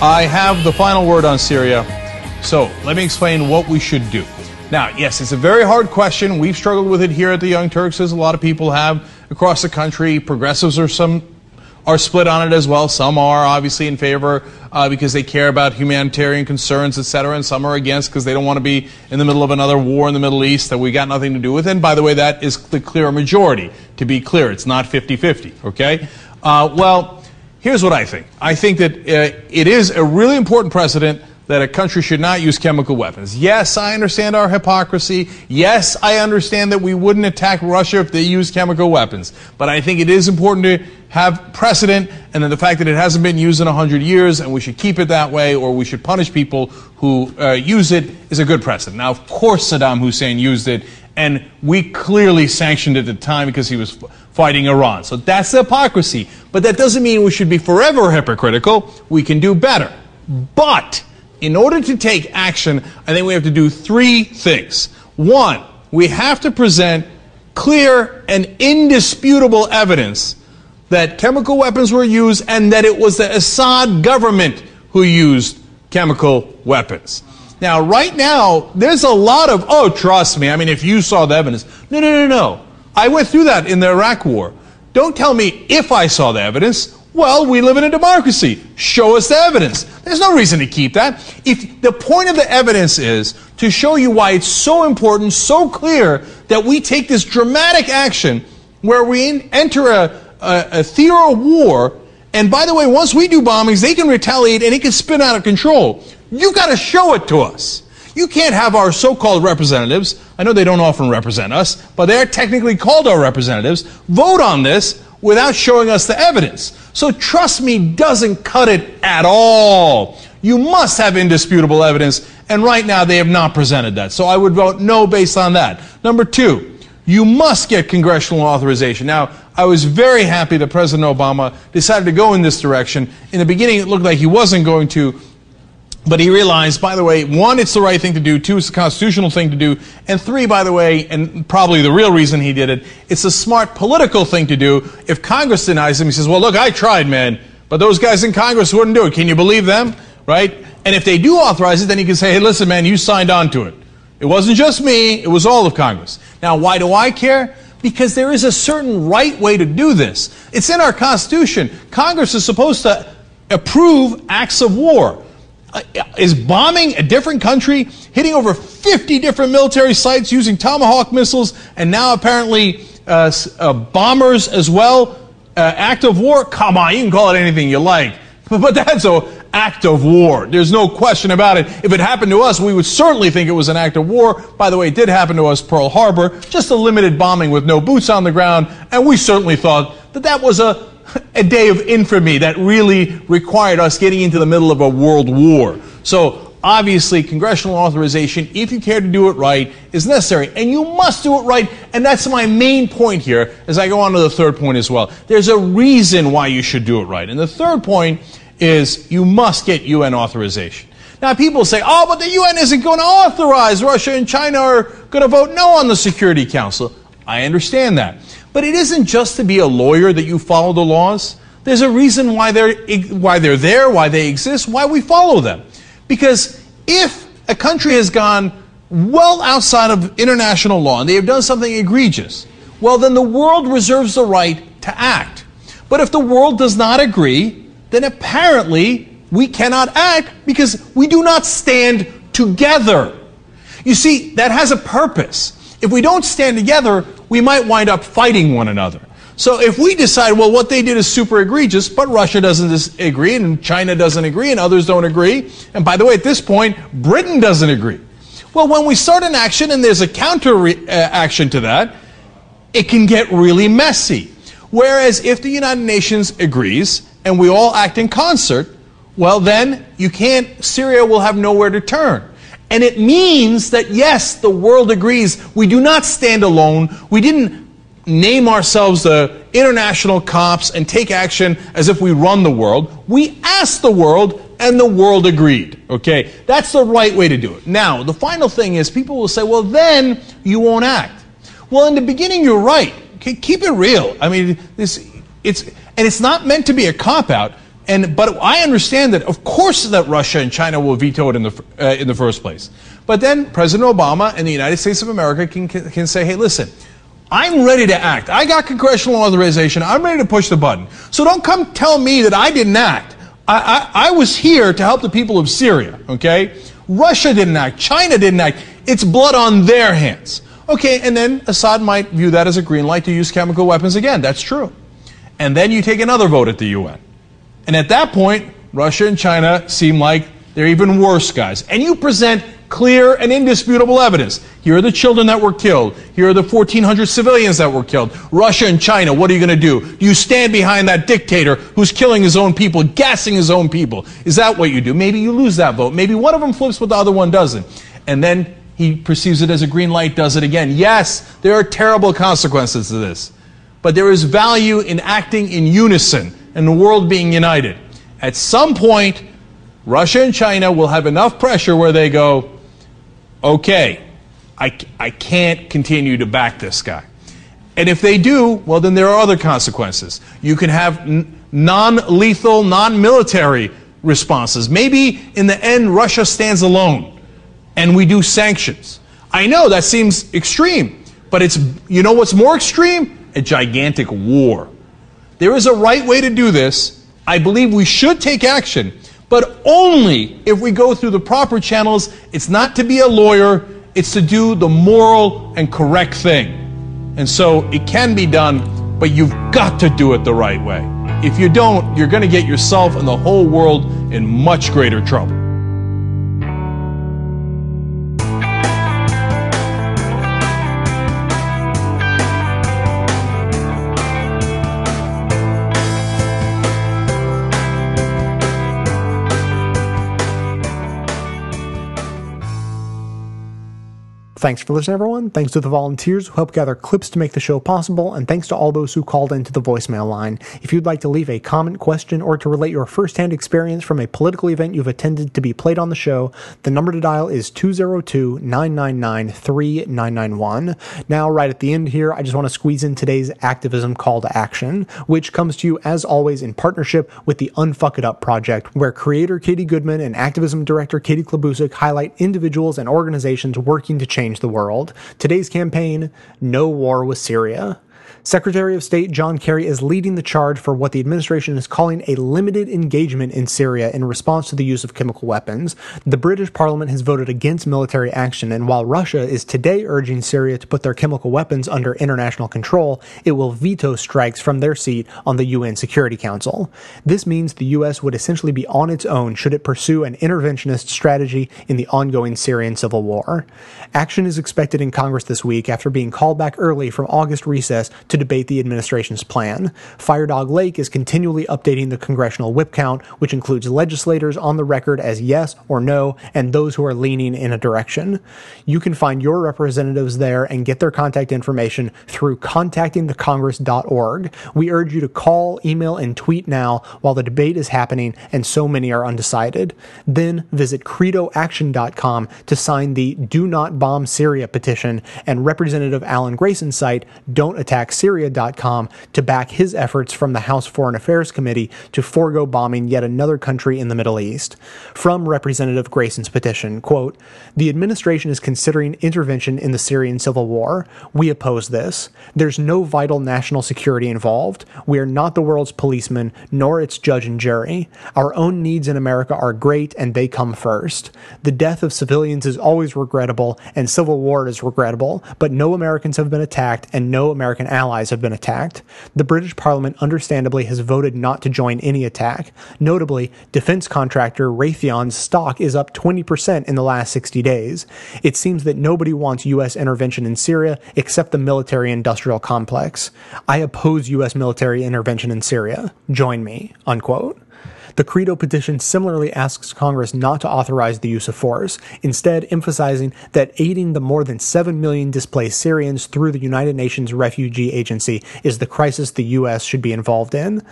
I have the final word on Syria. So let me explain what we should do. Now, yes, it's a very hard question. We've struggled with it here at the Young Turks, as a lot of people have across the country. Progressives are some are split on it as well. Some are obviously in favor uh, because they care about humanitarian concerns, et cetera, and some are against because they don't want to be in the middle of another war in the Middle East that we got nothing to do with. And by the way, that is the clear majority. To be clear, it's not 50-50. Okay. Uh, well. Here's what I think. I think that uh, it is a really important precedent that a country should not use chemical weapons. Yes, I understand our hypocrisy. Yes, I understand that we wouldn't attack Russia if they used chemical weapons. But I think it is important to have precedent and then the fact that it hasn't been used in 100 years and we should keep it that way or we should punish people who uh, use it is a good precedent. Now, of course, Saddam Hussein used it and we clearly sanctioned it at the time because he was fighting Iran. So that's hypocrisy. But that doesn't mean we should be forever hypocritical. We can do better. But in order to take action, I think we have to do three things. One, we have to present clear and indisputable evidence that chemical weapons were used and that it was the Assad government who used chemical weapons. Now, right now, there's a lot of, oh, trust me. I mean, if you saw the evidence. No, no, no, no. I went through that in the Iraq War. Don't tell me if I saw the evidence. Well, we live in a democracy. Show us the evidence. There's no reason to keep that. If the point of the evidence is to show you why it's so important, so clear that we take this dramatic action where we enter a, a, a theater of war. And by the way, once we do bombings, they can retaliate and it can spin out of control. You've got to show it to us. You can't have our so-called representatives, I know they don't often represent us, but they're technically called our representatives, vote on this without showing us the evidence. So trust me doesn't cut it at all. You must have indisputable evidence, and right now they have not presented that. So I would vote no based on that. Number two, you must get congressional authorization. Now, I was very happy that President Obama decided to go in this direction. In the beginning, it looked like he wasn't going to, but he realized, by the way, one, it's the right thing to do, two, it's the constitutional thing to do, and three, by the way, and probably the real reason he did it, it's a smart political thing to do. If Congress denies him, he says, well, look, I tried, man, but those guys in Congress wouldn't do it. Can you believe them? Right? And if they do authorize it, then he can say, hey, listen, man, you signed on to it. It wasn't just me, it was all of Congress. Now, why do I care? Because there is a certain right way to do this. It's in our Constitution. Congress is supposed to approve acts of war. Uh, is bombing a different country, hitting over 50 different military sites using Tomahawk missiles, and now apparently uh, uh, bombers as well, uh, act of war? Come on, you can call it anything you like. But, [LAUGHS] but that's an act of war. There's no question about it. If it happened to us, we would certainly think it was an act of war. By the way, it did happen to us Pearl Harbor, just a limited bombing with no boots on the ground, and we certainly thought that that was a a day of infamy that really required us getting into the middle of a world war. So obviously, congressional authorization, if you care to do it right, is necessary. And you must do it right. And that's my main point here as I go on to the third point as well. There's a reason why you should do it right. And the third point is you must get UN authorization. Now, people say, oh, but the UN isn't going to authorize. Russia and China are going to vote no on the Security Council. I understand that. But it isn't just to be a lawyer that you follow the laws. There's a reason why they're, why they're there, why they exist, why we follow them. Because if a country has gone well outside of international law and they have done something egregious, well, then the world reserves the right to act. But if the world does not agree, then apparently we cannot act because we do not stand together. You see, that has a purpose. If we don't stand together, we might wind up fighting one another. So if we decide, well, what they did is super egregious, but Russia doesn't agree, and China doesn't agree, and others don't agree, and by the way, at this point, Britain doesn't agree. Well, when we start an action and there's a counter re- uh, action to that, it can get really messy. Whereas if the United Nations agrees and we all act in concert, well, then you can't, Syria will have nowhere to turn. And it means that yes, the world agrees. We do not stand alone. We didn't name ourselves the international cops and take action as if we run the world. We asked the world and the world agreed. Okay? That's the right way to do it. Now, the final thing is people will say, well, then you won't act. Well, in the beginning, you're right. Okay, keep it real. I mean, this, it's, and it's not meant to be a cop out. And, but I understand that, of course, that Russia and China will veto it in the, uh, in the first place. But then President Obama and the United States of America can, can, can say, hey, listen, I'm ready to act. I got congressional authorization. I'm ready to push the button. So don't come tell me that I didn't act. I, I, I was here to help the people of Syria, okay? Russia didn't act. China didn't act. It's blood on their hands. Okay, and then Assad might view that as a green light to use chemical weapons again. That's true. And then you take another vote at the UN. And at that point, Russia and China seem like they're even worse guys. And you present clear and indisputable evidence. Here are the children that were killed. Here are the 1,400 civilians that were killed. Russia and China, what are you going to do? Do you stand behind that dictator who's killing his own people, gassing his own people? Is that what you do? Maybe you lose that vote. Maybe one of them flips, but the other one doesn't. And then he perceives it as a green light, does it again. Yes, there are terrible consequences to this. But there is value in acting in unison and the world being united. At some point, Russia and China will have enough pressure where they go, okay, I, I can't continue to back this guy. And if they do, well, then there are other consequences. You can have n- non lethal, non military responses. Maybe in the end, Russia stands alone and we do sanctions. I know that seems extreme, but it's, you know what's more extreme? A gigantic war. There is a right way to do this. I believe we should take action, but only if we go through the proper channels. It's not to be a lawyer, it's to do the moral and correct thing. And so it can be done, but you've got to do it the right way. If you don't, you're going to get yourself and the whole world in much greater trouble. Thanks for listening, everyone. Thanks to the volunteers who helped gather clips to make the show possible, and thanks to all those who called into the voicemail line. If you'd like to leave a comment, question, or to relate your firsthand experience from a political event you've attended to be played on the show, the number to dial is 202 999 3991. Now, right at the end here, I just want to squeeze in today's activism call to action, which comes to you, as always, in partnership with the Unfuck It Up Project, where creator Katie Goodman and activism director Katie Klabusich highlight individuals and organizations working to change the world. Today's campaign, No War with Syria. Secretary of State John Kerry is leading the charge for what the administration is calling a limited engagement in Syria in response to the use of chemical weapons. The British Parliament has voted against military action, and while Russia is today urging Syria to put their chemical weapons under international control, it will veto strikes from their seat on the UN Security Council. This means the U.S. would essentially be on its own should it pursue an interventionist strategy in the ongoing Syrian civil war. Action is expected in Congress this week after being called back early from August recess to debate the administration's plan. Firedoglake is continually updating the congressional whip count, which includes legislators on the record as yes or no, and those who are leaning in a direction. You can find your representatives there and get their contact information through contactingthecongress.org. We urge you to call, email, and tweet now while the debate is happening and so many are undecided. Then visit credoaction.com to sign the Do Not Bomb Syria petition and Representative Alan Grayson's site, Don't Attack Syria.com, to back his efforts from the House Foreign Affairs Committee to forego bombing yet another country in the Middle East. From Representative Grayson's petition, quote, The administration is considering intervention in the Syrian civil war. We oppose this. There's no vital national security involved. We are not the world's policeman, nor its judge and jury. Our own needs in America are great, and they come first. The death of civilians is always regrettable, and civil war is regrettable, but no Americans have been attacked, and no American allies have been attacked. The British Parliament understandably has voted not to join any attack. Notably, defense contractor Raytheon's stock is up 20% in the last 60 days. It seems that nobody wants U.S. intervention in Syria except the military industrial complex. I oppose U.S. military intervention in Syria. Join me. Unquote. The Credo petition similarly asks Congress not to authorize the use of force, instead, emphasizing that aiding the more than 7 million displaced Syrians through the United Nations Refugee Agency is the crisis the U.S. should be involved in.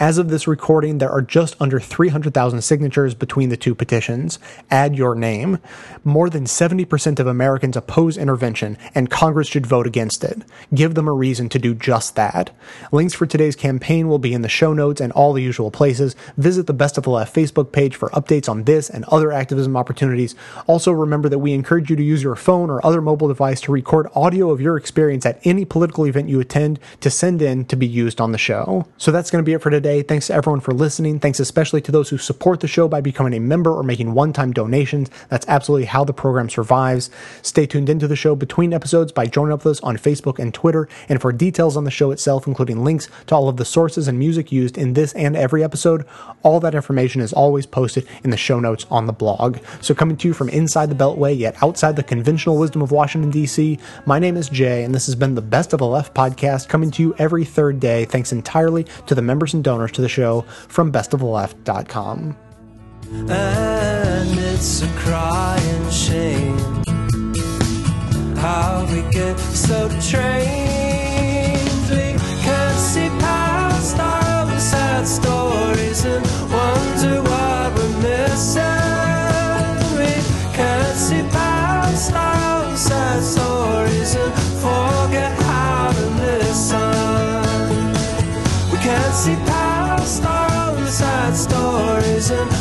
As of this recording, there are just under 300,000 signatures between the two petitions. Add your name. More than 70% of Americans oppose intervention, and Congress should vote against it. Give them a reason to do just that. Links for today's campaign will be in the show notes and all the usual places. Visit the Best of the Left Facebook page for updates on this and other activism opportunities. Also, remember that we encourage you to use your phone or other mobile device to record audio of your experience at any political event you attend to send in to be used on the show. So that's going to be it for today. Thanks to everyone for listening. Thanks especially to those who support the show by becoming a member or making one time donations. That's absolutely how the program survives. Stay tuned into the show between episodes by joining up with us on Facebook and Twitter. And for details on the show itself, including links to all of the sources and music used in this and every episode, all that information is always posted in the show notes on the blog. So, coming to you from inside the Beltway, yet outside the conventional wisdom of Washington, D.C., my name is Jay, and this has been the Best of the Left podcast coming to you every third day, thanks entirely to the members and donors donors to the show from bestoftheleft.com. And it's a crying shame how we get so trained. We can't see past sad stories and wonder what we're missing. We can't see past sad stories and forget how to listen. We can't see past reason